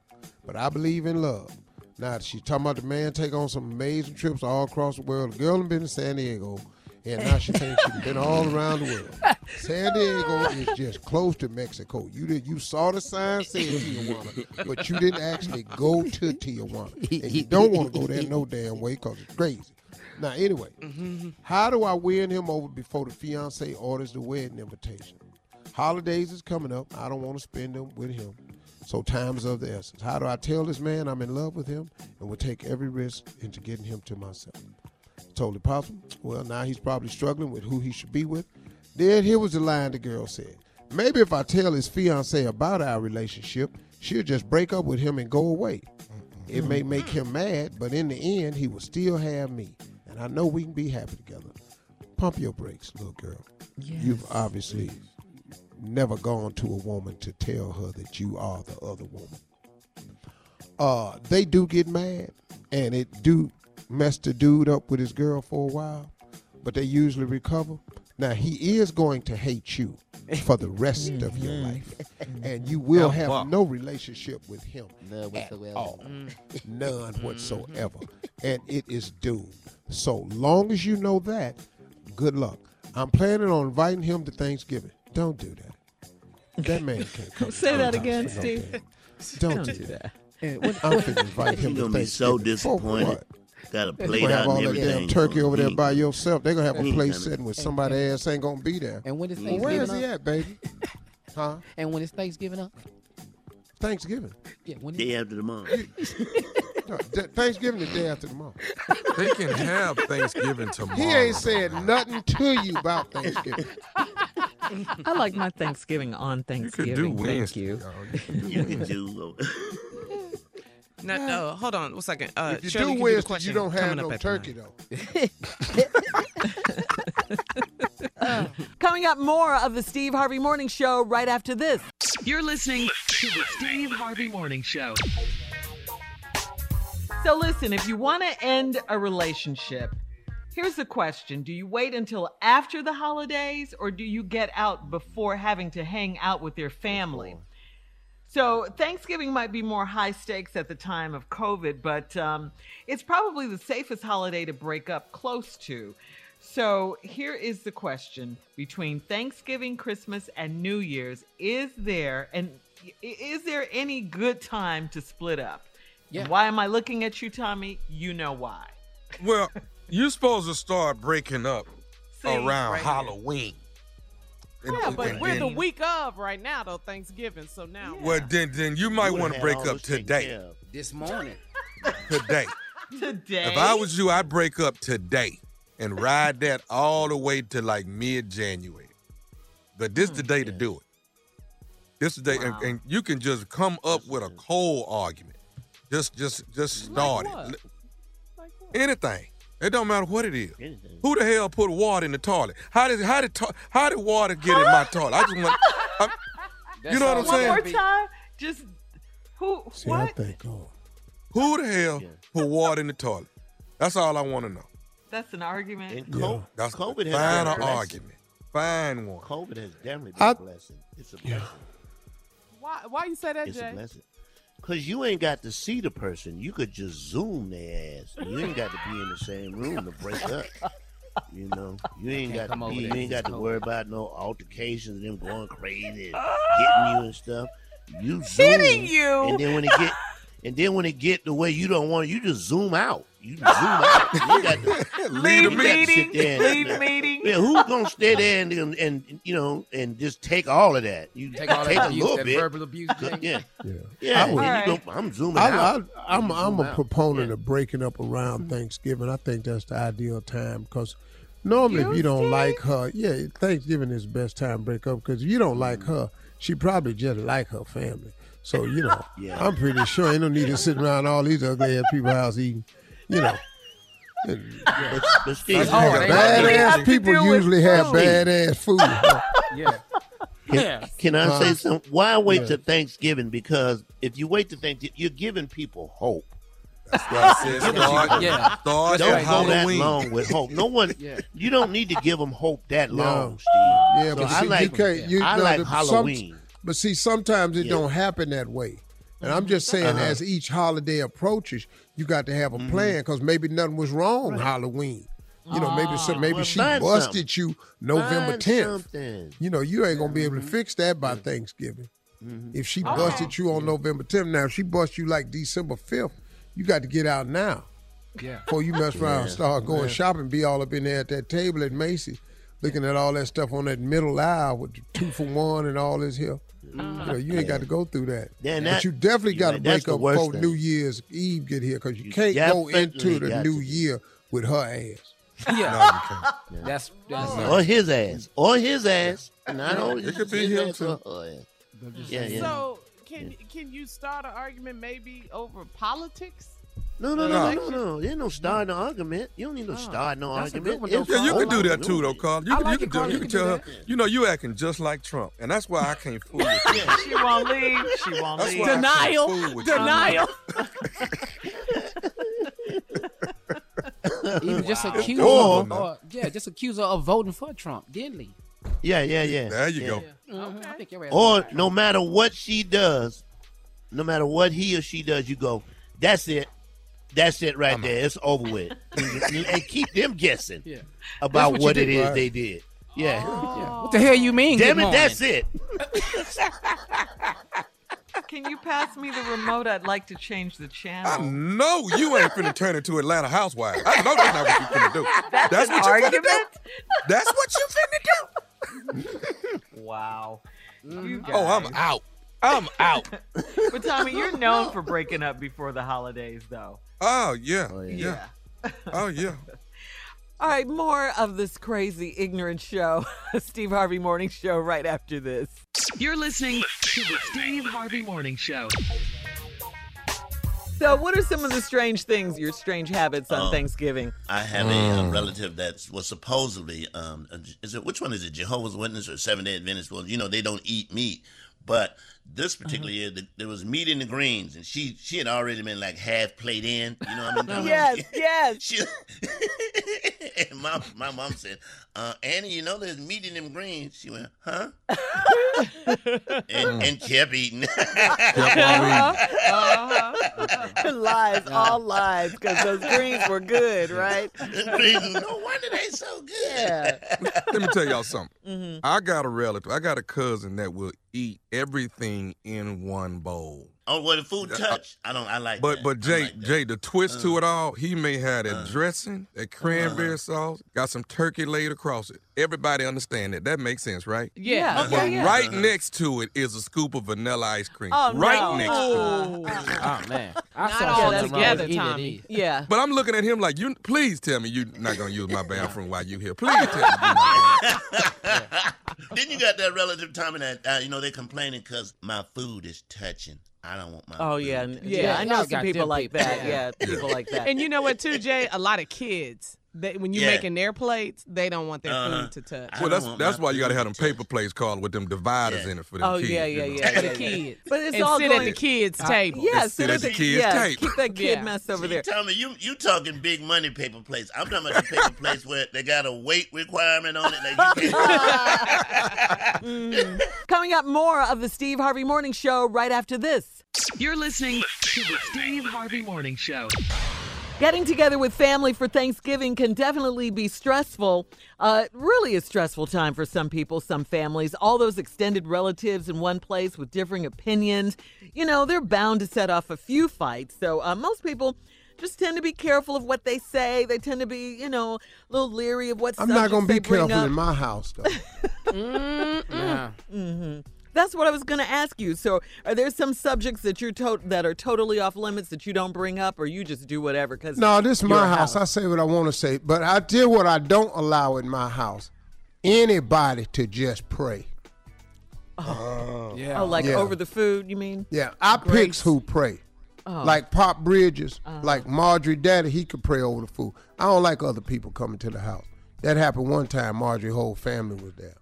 But I believe in love. Now she's talking about the man take on some amazing trips all across the world. The girl has been to San Diego, and now she thinks she's been all around the world. San Diego is just close to Mexico. You did you saw the sign saying Tijuana, but you didn't actually go to Tijuana, and you don't want to go there no damn way because it's crazy. Now anyway, how do I win him over before the fiance orders the wedding invitation? Holidays is coming up. I don't want to spend them with him. So time's of the essence. How do I tell this man I'm in love with him and will take every risk into getting him to myself? Totally possible. Well, now he's probably struggling with who he should be with. Then here was the line the girl said. Maybe if I tell his fiance about our relationship, she'll just break up with him and go away. It may mm-hmm. make him mad, but in the end, he will still have me. And I know we can be happy together. Pump your brakes, little girl. You've obviously never gone to a woman to tell her that you are the other woman. Uh, they do get mad, and it do mess the dude up with his girl for a while, but they usually recover. Now he is going to hate you for the rest of your mm-hmm. life, and you will have no relationship with him None at whatsoever. all, mm. none mm-hmm. whatsoever, and it is doomed. So long as you know that, good luck. I'm planning on inviting him to Thanksgiving. Don't do that. That man can't come. Say that again, house for no Steve. Don't, Don't do do that. that. I'm finna invite him You're to gonna be so Thanksgiving. For disappointed. what? Got a You plate gonna have all and that everything. damn turkey over there by yourself. They're gonna have a he place kinda- sitting with somebody ass ain't gonna be there. And when is Well, where is Thanksgiving he at, baby? Huh? And when it's Thanksgiving up? Thanksgiving. Yeah, when Day after tomorrow. No, th- Thanksgiving the day after tomorrow. They can have Thanksgiving tomorrow. He ain't said nothing to you about Thanksgiving. I like my Thanksgiving on Thanksgiving. Thank Wednesday, you. You can do. No, no, hold on one second. Uh, if you Shirley, do you the Wednesday, question you don't have no turkey nine. though. Coming up, more of the Steve Harvey Morning Show right after this. You're listening to the Steve Harvey Morning Show. So, listen, if you want to end a relationship, here's the question Do you wait until after the holidays or do you get out before having to hang out with your family? So, Thanksgiving might be more high stakes at the time of COVID, but um, it's probably the safest holiday to break up close to. So, here is the question between Thanksgiving, Christmas, and New Year's is there and is there any good time to split up? Yeah. Why am I looking at you, Tommy? You know why. Well, you're supposed to start breaking up See, around right. Halloween. And- Yeah, but and we're the week of right now, though, Thanksgiving. So now. Well, then, then you might want to break up today. This morning. Today. Today. If I was you, I'd break up today and ride that all the way to like mid January. But this is the day to do it. This is the day, and, and you can just come up with a cold argument. Just, just, just start what? it. Anything. It don't matter what it is. Anything. Who the hell put water in the toilet? How did how did to, how did water get in my toilet? I just want. I'm- you know what I'm One saying? more time. Just who? See, I what? think, oh, Who the hell put water in the toilet? That's all I want to know. That's an argument. And co- That's COVID has find been a an blessing. argument. Find one. COVID has definitely been I- a blessing. It's a blessing. Why, why you say that, It's a Jay? blessing. Cause you ain't got to see the person. You could just zoom their ass. You ain't got to be in the same room to break up. You know, you ain't got to be. You ain't got to worry about no altercations, them going crazy, and hitting you and stuff. You zoom, Hitting you? and then when it get, and then when it get the way you don't want, it, you just zoom out. You zoom out. You got to Lead you a got to sit meeting. there and- Lead meeting. Yeah, who's gonna stay there and, and and you know and just take all of that? You Take all that a abuse, little that bit. verbal abuse. Jay. Yeah, yeah. yeah. I would- and you Alright. go, I'm zooming I, out. I, I'm, You I'm a out. proponent Yeah. of breaking up around Thanksgiving. I think that's the ideal time because normally if You you don't see? like her, yeah, Thanksgiving is the best time to break up because if you don't like Mm-hmm. her, she probably just like her family. So you know, Yeah. I'm pretty sure ain't no need to sit around all these ugly ass people's house eating. You know, But, but Steve, That's hard, ain't it? We have badass people usually have food. badass food. huh? Yeah. Yeah. can I Uh, say something? Why wait yeah. till Thanksgiving? Because if you wait to Thanksgiving, you're giving people hope. That's why I said start, Yeah. start Don't at go that long with hope. No one, Yeah. you don't need to give them hope that No. long, Steve. Yeah, So but I see, like, you can't. You, I no, like the- some- Halloween. But see, sometimes it Yeah. don't happen that way. And I'm just saying, Uh-huh. as each holiday approaches, you got to have a Mm-hmm. plan because maybe nothing was wrong Halloween. You know, maybe so, maybe Well, she find busted you November Find 10th. something. You know, you ain't gonna be able to fix that by Thanksgiving. If she busted you on November 10th, now if she bust you like December 5th, you got to get out now Yeah. before you mess around and Yeah. start going shopping, be all up in there at that table at Macy's, looking at all that stuff on that middle aisle with the two for one and all this here. You know, you ain't got to go through that. Yeah, and but that- you definitely got to break up worst before thing. New Year's Eve get here because you You can't go into the new to. year with her ass. Yeah. That's that's Or his ass. Or his ass. Not only It could be him, too. or her ass. Yeah, yeah. So can can you start an argument maybe over politics? No, no, No. no, no, no. There's no start no argument. You don't need no uh, start no That's argument. good one, though, It's Yeah, you can do that too, though, Carl. You, can, like you can, tell, you You can can tell do her, you know, you acting just like Trump, and that's why I can't fool with you. She won't leave. She won't leave. why I can't Denial. fool with you. Denial. Even just accuse her, or, yeah, just accuse her of voting for Trump, didn't he? Yeah, yeah, yeah. There you yeah. go. I think your ass Or right. no matter what she does, no matter what he or she does, you go, that's it. That's it right there. It's over with. and, and keep them guessing Yeah. about That's what, what it do, is right. they did. Yeah. Oh. Yeah. What the hell you mean? Damn it, that's it. Can you pass me the remote? I'd like to change the channel. I channel. know you ain't finna turn into Atlanta Housewives. I know that's not what you finna do. That's, That's an what you finna argument. do. That's what you finna do. Wow. Mm. You Oh, I'm out. I'm out. But Tommy, you're known for breaking up before the holidays, though. Oh yeah, yeah. yeah. Oh yeah. All right, more of this crazy, ignorant show, Steve Harvey Morning Show, right after this. You're listening to the Steve Harvey Morning Show. So, what are some of the strange things, your strange habits on Um, Thanksgiving? I have a, Mm. relative that was supposedly, um, is it which one is it? Jehovah's Witness or Seventh Day Adventist? Well, you know they don't eat meat, but this particular Uh-huh. year th- there was meat in the greens, and she she had already been like half plate in. You know what I mean? Yes, yes. She, and my my mom said, uh, "Annie, you know there's meat in them greens." She went, "Huh?" and, and kept eating. Uh-huh. lies, all lies, because those greens were good, right? no wonder they so good. Yeah. Let me tell y'all something. Mhm. I got a relative. I got a cousin that will eat everything in one bowl. Oh, well, the food touch. I don't. I like. But that. but Jay Jay, the twist to it all, he may have that dressing, that cranberry Uh-huh. sauce, got some turkey laid across it. Everybody understand that. That makes sense, right? Yeah. But yeah. right next to it is a scoop of vanilla ice cream. Oh, right no. next to it. Oh man, I Not saw all something wrong together, with Tommy. Yeah. But I'm looking at him like, you. Please tell me you're not gonna use my bathroom while you're here. Please tell me. You're not gonna. then you got that relative Tommy that uh, you know they complaining because my food is touching. I don't want my. Oh, food yeah. to n- touch. Yeah, I know y'all some people like that. Yeah, people like that. And you know what, too, Jay? A lot of kids, they, when you're Yeah. making their plates, they don't want their Uh-huh. food to touch. Well, that's that's why you got to have them paper plates called with them dividers Yeah. in it for them Oh kids. Oh yeah, you yeah, know? yeah. For the yeah, yeah. kids. But it's and all sit going. at the kids' table. yeah, Sit sit at at the the kids' yeah, table. Keep that kid Yeah. mess over See, there. Tommy, you you talking big money paper plates. I'm talking about the paper plates where they got a weight requirement on it. Like you can't. Mhm. Coming up, more of the Steve Harvey Morning Show right after this. You're listening to the Steve Harvey Morning Show. Getting together with family for Thanksgiving can definitely be stressful. Uh, really a stressful time for some people, some families. All those extended relatives in one place with differing opinions. You know, they're bound to set off a few fights. So uh, most people just tend to be careful of what they say. They tend to be, you know, a little leery of what I'm not going gonna be careful in my house though. Nah. hmm That's what I was going to ask you. So, are there some subjects that you're to- that are totally off limits that you don't bring up, or you just do whatever? Because no, this is my house. I say what I want to say, but I tell what I don't allow in my house. Anybody to just pray. Oh, yeah. oh, like Yeah. over the food, you mean? Yeah, I picks who pray. Oh. Like Pop Bridges, Uh-huh. like Marjorie Daddy, he could pray over the food. I don't like other people coming to the house. That happened one time. Marjorie whole family was there.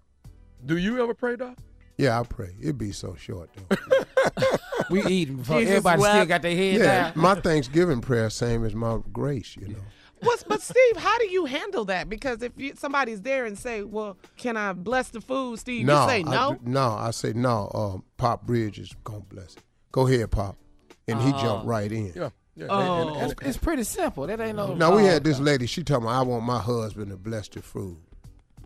Do you ever pray, Doc? Yeah, I pray. It'd be so short though. We eating before Jesus everybody still got their head yeah, down. my Thanksgiving prayer same as my grace. You know. What's, but Steve, how do you handle that? Because if you, somebody's there and say, "Well, can I bless the food?" Steve, no, you say no. do- no, I say no. Um, Pop Bridges gonna bless it. Go ahead, Pop, and he Oh. jumped right in. Yeah. yeah. Oh. And- and- It's, it's pretty simple. That ain't no. Now we oh, had this lady. She told me I want my husband to bless the food.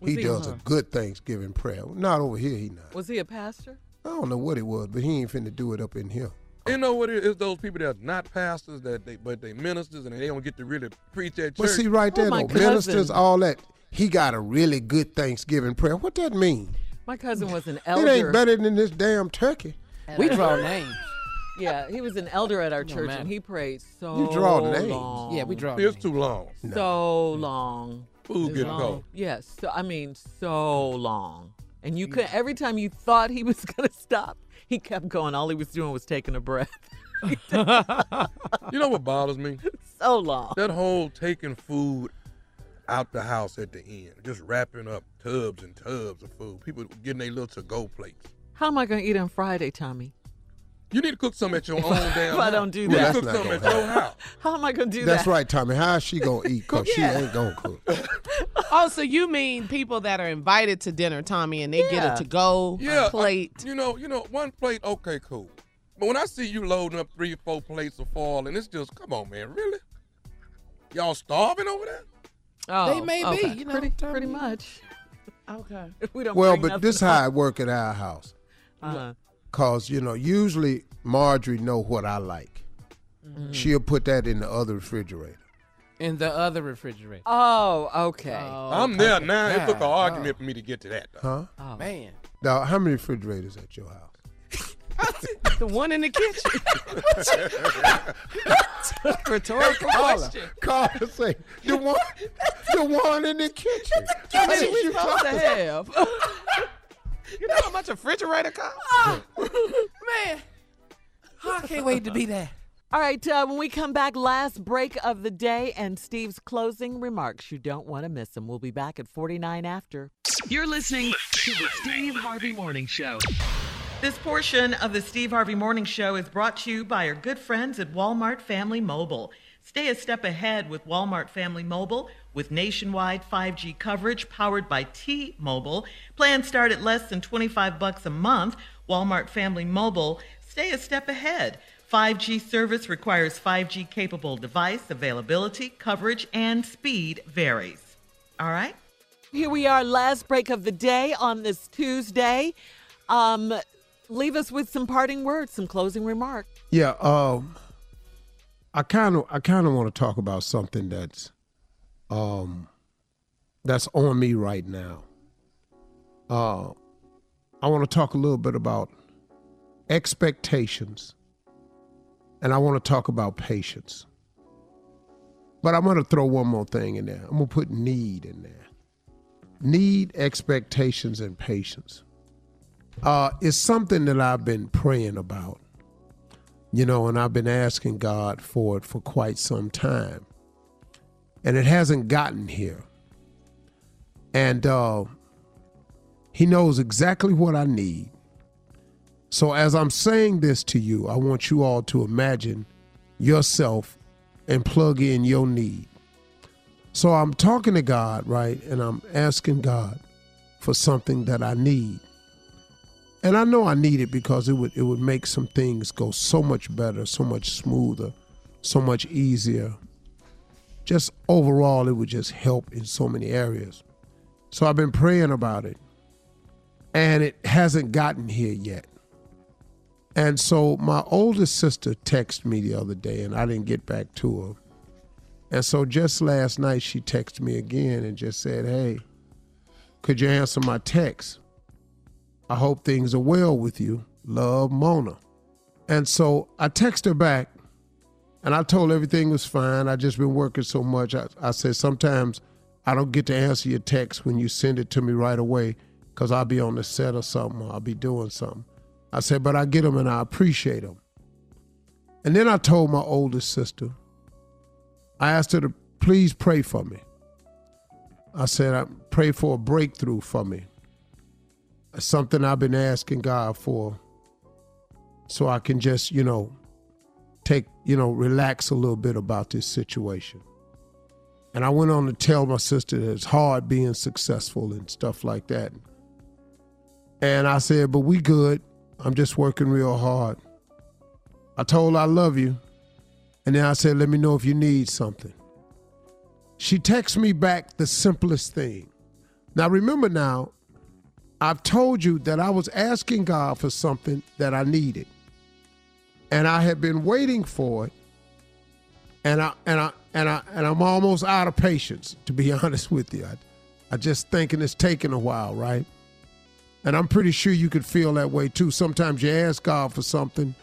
Was He he- does a good Thanksgiving prayer. Not over here, he not. Was he a pastor? I don't know what it was, but he ain't finna do it up in here. You know what it is? Those people that are not pastors, that they but they ministers, and they don't get to really preach at church. But see, right Oh, there, my though, ministers, all that. He got a really good Thanksgiving prayer. What that mean? My cousin was an elder. It ain't better than this damn turkey. We draw names. Yeah, he was an elder at our No, church, man. and he prayed so You draw names. long. Yeah, we draw. Names. It's names. too long. so long. Food getting long. cold. Yes, so, I mean so long. And you mm. could every time you thought he was gonna stop, he kept going. All he was doing was taking a breath. You know what bothers me? so long. That whole taking food out the house at the end, just wrapping up tubs and tubs of food. People getting their little to-go plates. How am I gonna eat on Friday, Tommy? You need to cook some at your own damn. If I house. don't do You that. cook That's not some at gonna your house. How am I gonna do That's that? That's right, Tommy. How is she gonna eat? Cause she ain't gonna cook. Oh, so you mean people that are invited to dinner, Tommy, and they Yeah. get a to-go Yeah, I- plate? you know, you know, one plate, okay, cool. But when I see you loading up three or four plates of foil, and it's just, come on, man, really? Y'all starving over there? oh, They may okay. be, you know. pretty, pretty much. Okay. If we don't Well, bring but this home. how it work at our house. Uh-huh. Cause you know, usually Marjorie know what I like. Mm-hmm. She'll put that in the other refrigerator. In the other refrigerator. Oh, okay. Oh, I'm okay. there now. It took an God, argument for me to get to that. Though. Huh? Oh. Man. Now, how many refrigerators at your house? the one in the kitchen. Rhetorical Carla, question. Carla say, the one, the one in the kitchen. How That's many what we you supposed to have? you know how much a refrigerator costs? Man, I can't wait to be there. All right, uh, when we come back, last break of the day and Steve's closing remarks. You don't want to miss them. We'll be back at 49 after. You're listening to the Steve Harvey Morning Show. This portion of the Steve Harvey Morning Show is brought to you by our good friends at Walmart Family Mobile. Stay a step ahead with Walmart Family Mobile with nationwide 5G coverage powered by T-Mobile. Plans start at less than 25 bucks a month. Walmart Family Mobile, stay a step ahead. 5G service requires 5G capable device availability, coverage, and speed varies. All right? Here we are, last break of the day on this Tuesday. Um, leave us with some parting words, some closing remarks. Yeah, um, I kind of, I kind of want to talk about something that's, um, that's on me right now. Uh, I want to talk a little bit about expectations, and I want to talk about patience. But I'm going to throw one more thing in there. I'm going to put need in there. Need, expectations, and patience. Uh, it's something that I've been praying about, you know, and I've been asking God for it for quite some time. And it hasn't gotten here. And uh, He knows exactly what I need. So as I'm saying this to you, I want you all to imagine yourself and plug in your need. So I'm talking to God, right? And I'm asking God for something that I need. And I know I need it because it would it would make some things go so much better, so much smoother, so much easier. Just overall it would just help in so many areas. So I've been praying about it. And it hasn't gotten here yet. And so my oldest sister texted me the other day and I didn't get back to her. And so just last night she texted me again and just said, Hey, could you answer my text? I hope things are well with you. Love Mona. And so I text her back and I told everything was fine. I just been working so much. I, I said sometimes I don't get to answer your text when you send it to me right away because I'll be on the set or something or I'll be doing something. I said, but I get them and I appreciate them. And then I told my oldest sister, I asked her to please pray for me. I said, I pray for a breakthrough for me. Something I've been asking God for so I can just, you know, take, you know, relax a little bit about this situation. And I went on to tell my sister that it's hard being successful and stuff like that. And I said, but we good. I'm just working real hard. I told her I love you. And then I said, let me know if you need something. She texts me back the simplest thing. Now, remember now, I've told you that I was asking God for something that I needed. And I had been waiting for it. And I and I and I and I'm almost out of patience, to be honest with you. I, I just thinking it's taking a while, right? And I'm pretty sure you could feel that way too. Sometimes you ask God for something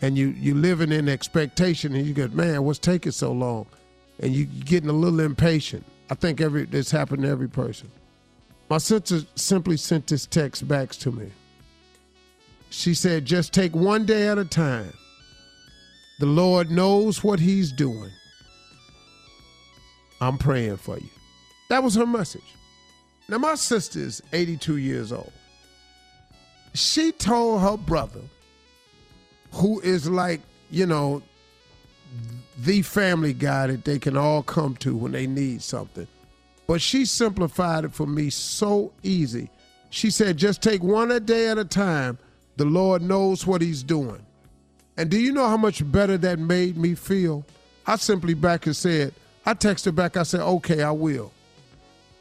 and you you living in expectation and you go, man, what's taking so long? And you getting a little impatient. I think every this happened to every person. My sister simply sent this text back to me. She said, just take one day at a time. The Lord knows what He's doing. I'm praying for you. That was her message. Now, my sister is 82 years old. She told her brother, who is like, you know, the family guy that they can all come to when they need something. But she simplified it for me so easy. She said, just take one a day at a time. The Lord knows what He's doing. And do you know how much better that made me feel? I simply back and said, I texted back, I said, okay, I will.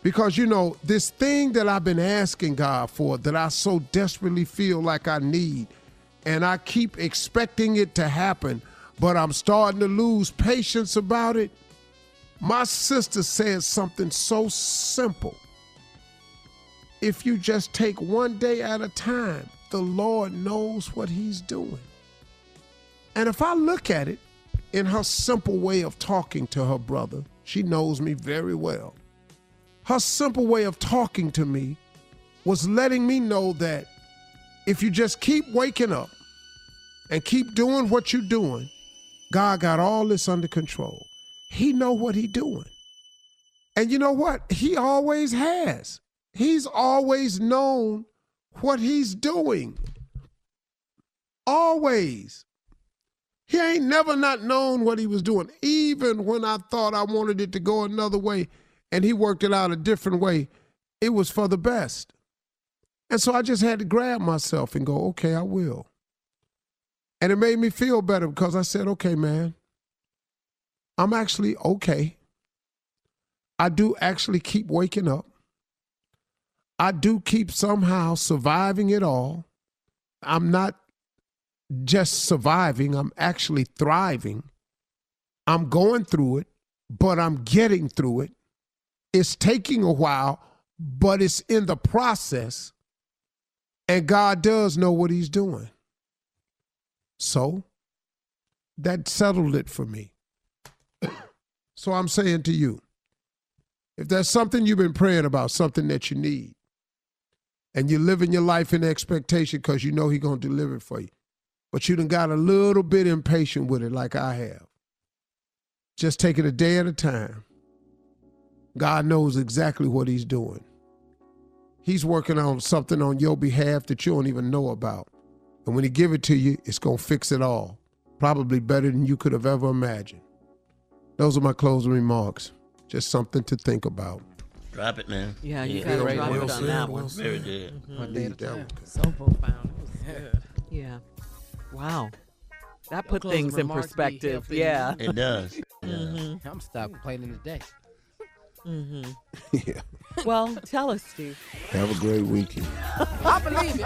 Because, you know, this thing that I've been asking God for that I so desperately feel like I need, and I keep expecting it to happen, but I'm starting to lose patience about it. My sister said something so simple. if you just take one day at a time, the Lord knows what He's doing. And if I look at it in her simple way of talking to her brother, she knows me very well. Her simple way of talking to me was letting me know that if you just keep waking up and keep doing what you're doing, God got all this under control. He know what he doing. And you know what? He always has. He's always known what he's doing. Always. He ain't never not known what he was doing. Even when I thought I wanted it to go another way and he worked it out a different way, it was for the best. And so I just had to grab myself and go, okay, I will. And it made me feel better because I said, okay, man, I'm actually okay. I do actually keep waking up. I do keep somehow surviving it all. I'm not just surviving, I'm actually thriving. I'm going through it, but I'm getting through it. It's taking a while, but it's in the process. And God does know what He's doing. So that settled it for me. So I'm saying to you, if there's something you've been praying about, something that you need, and you're living your life in expectation because you know He's going to deliver it for you, but you done got a little bit impatient with it like I have, just take it a day at a time. God knows exactly what He's doing. He's working on something on your behalf that you don't even know about. And when he give it to you, it's going to fix it all. Probably better than you could have ever imagined. Those are my closing remarks. Just something to think about. Drop it, man. Yeah, you gotta Well it on said, that well one. said. Very good. Mhm. I need that one. So profound. It. Yeah. Wow. That put closing things in perspective. Yeah. It does. Mm hmm. I'm stop complaining today. Mm Mhm. Yeah. Well, tell us, Steve. Have a great weekend. I believe it.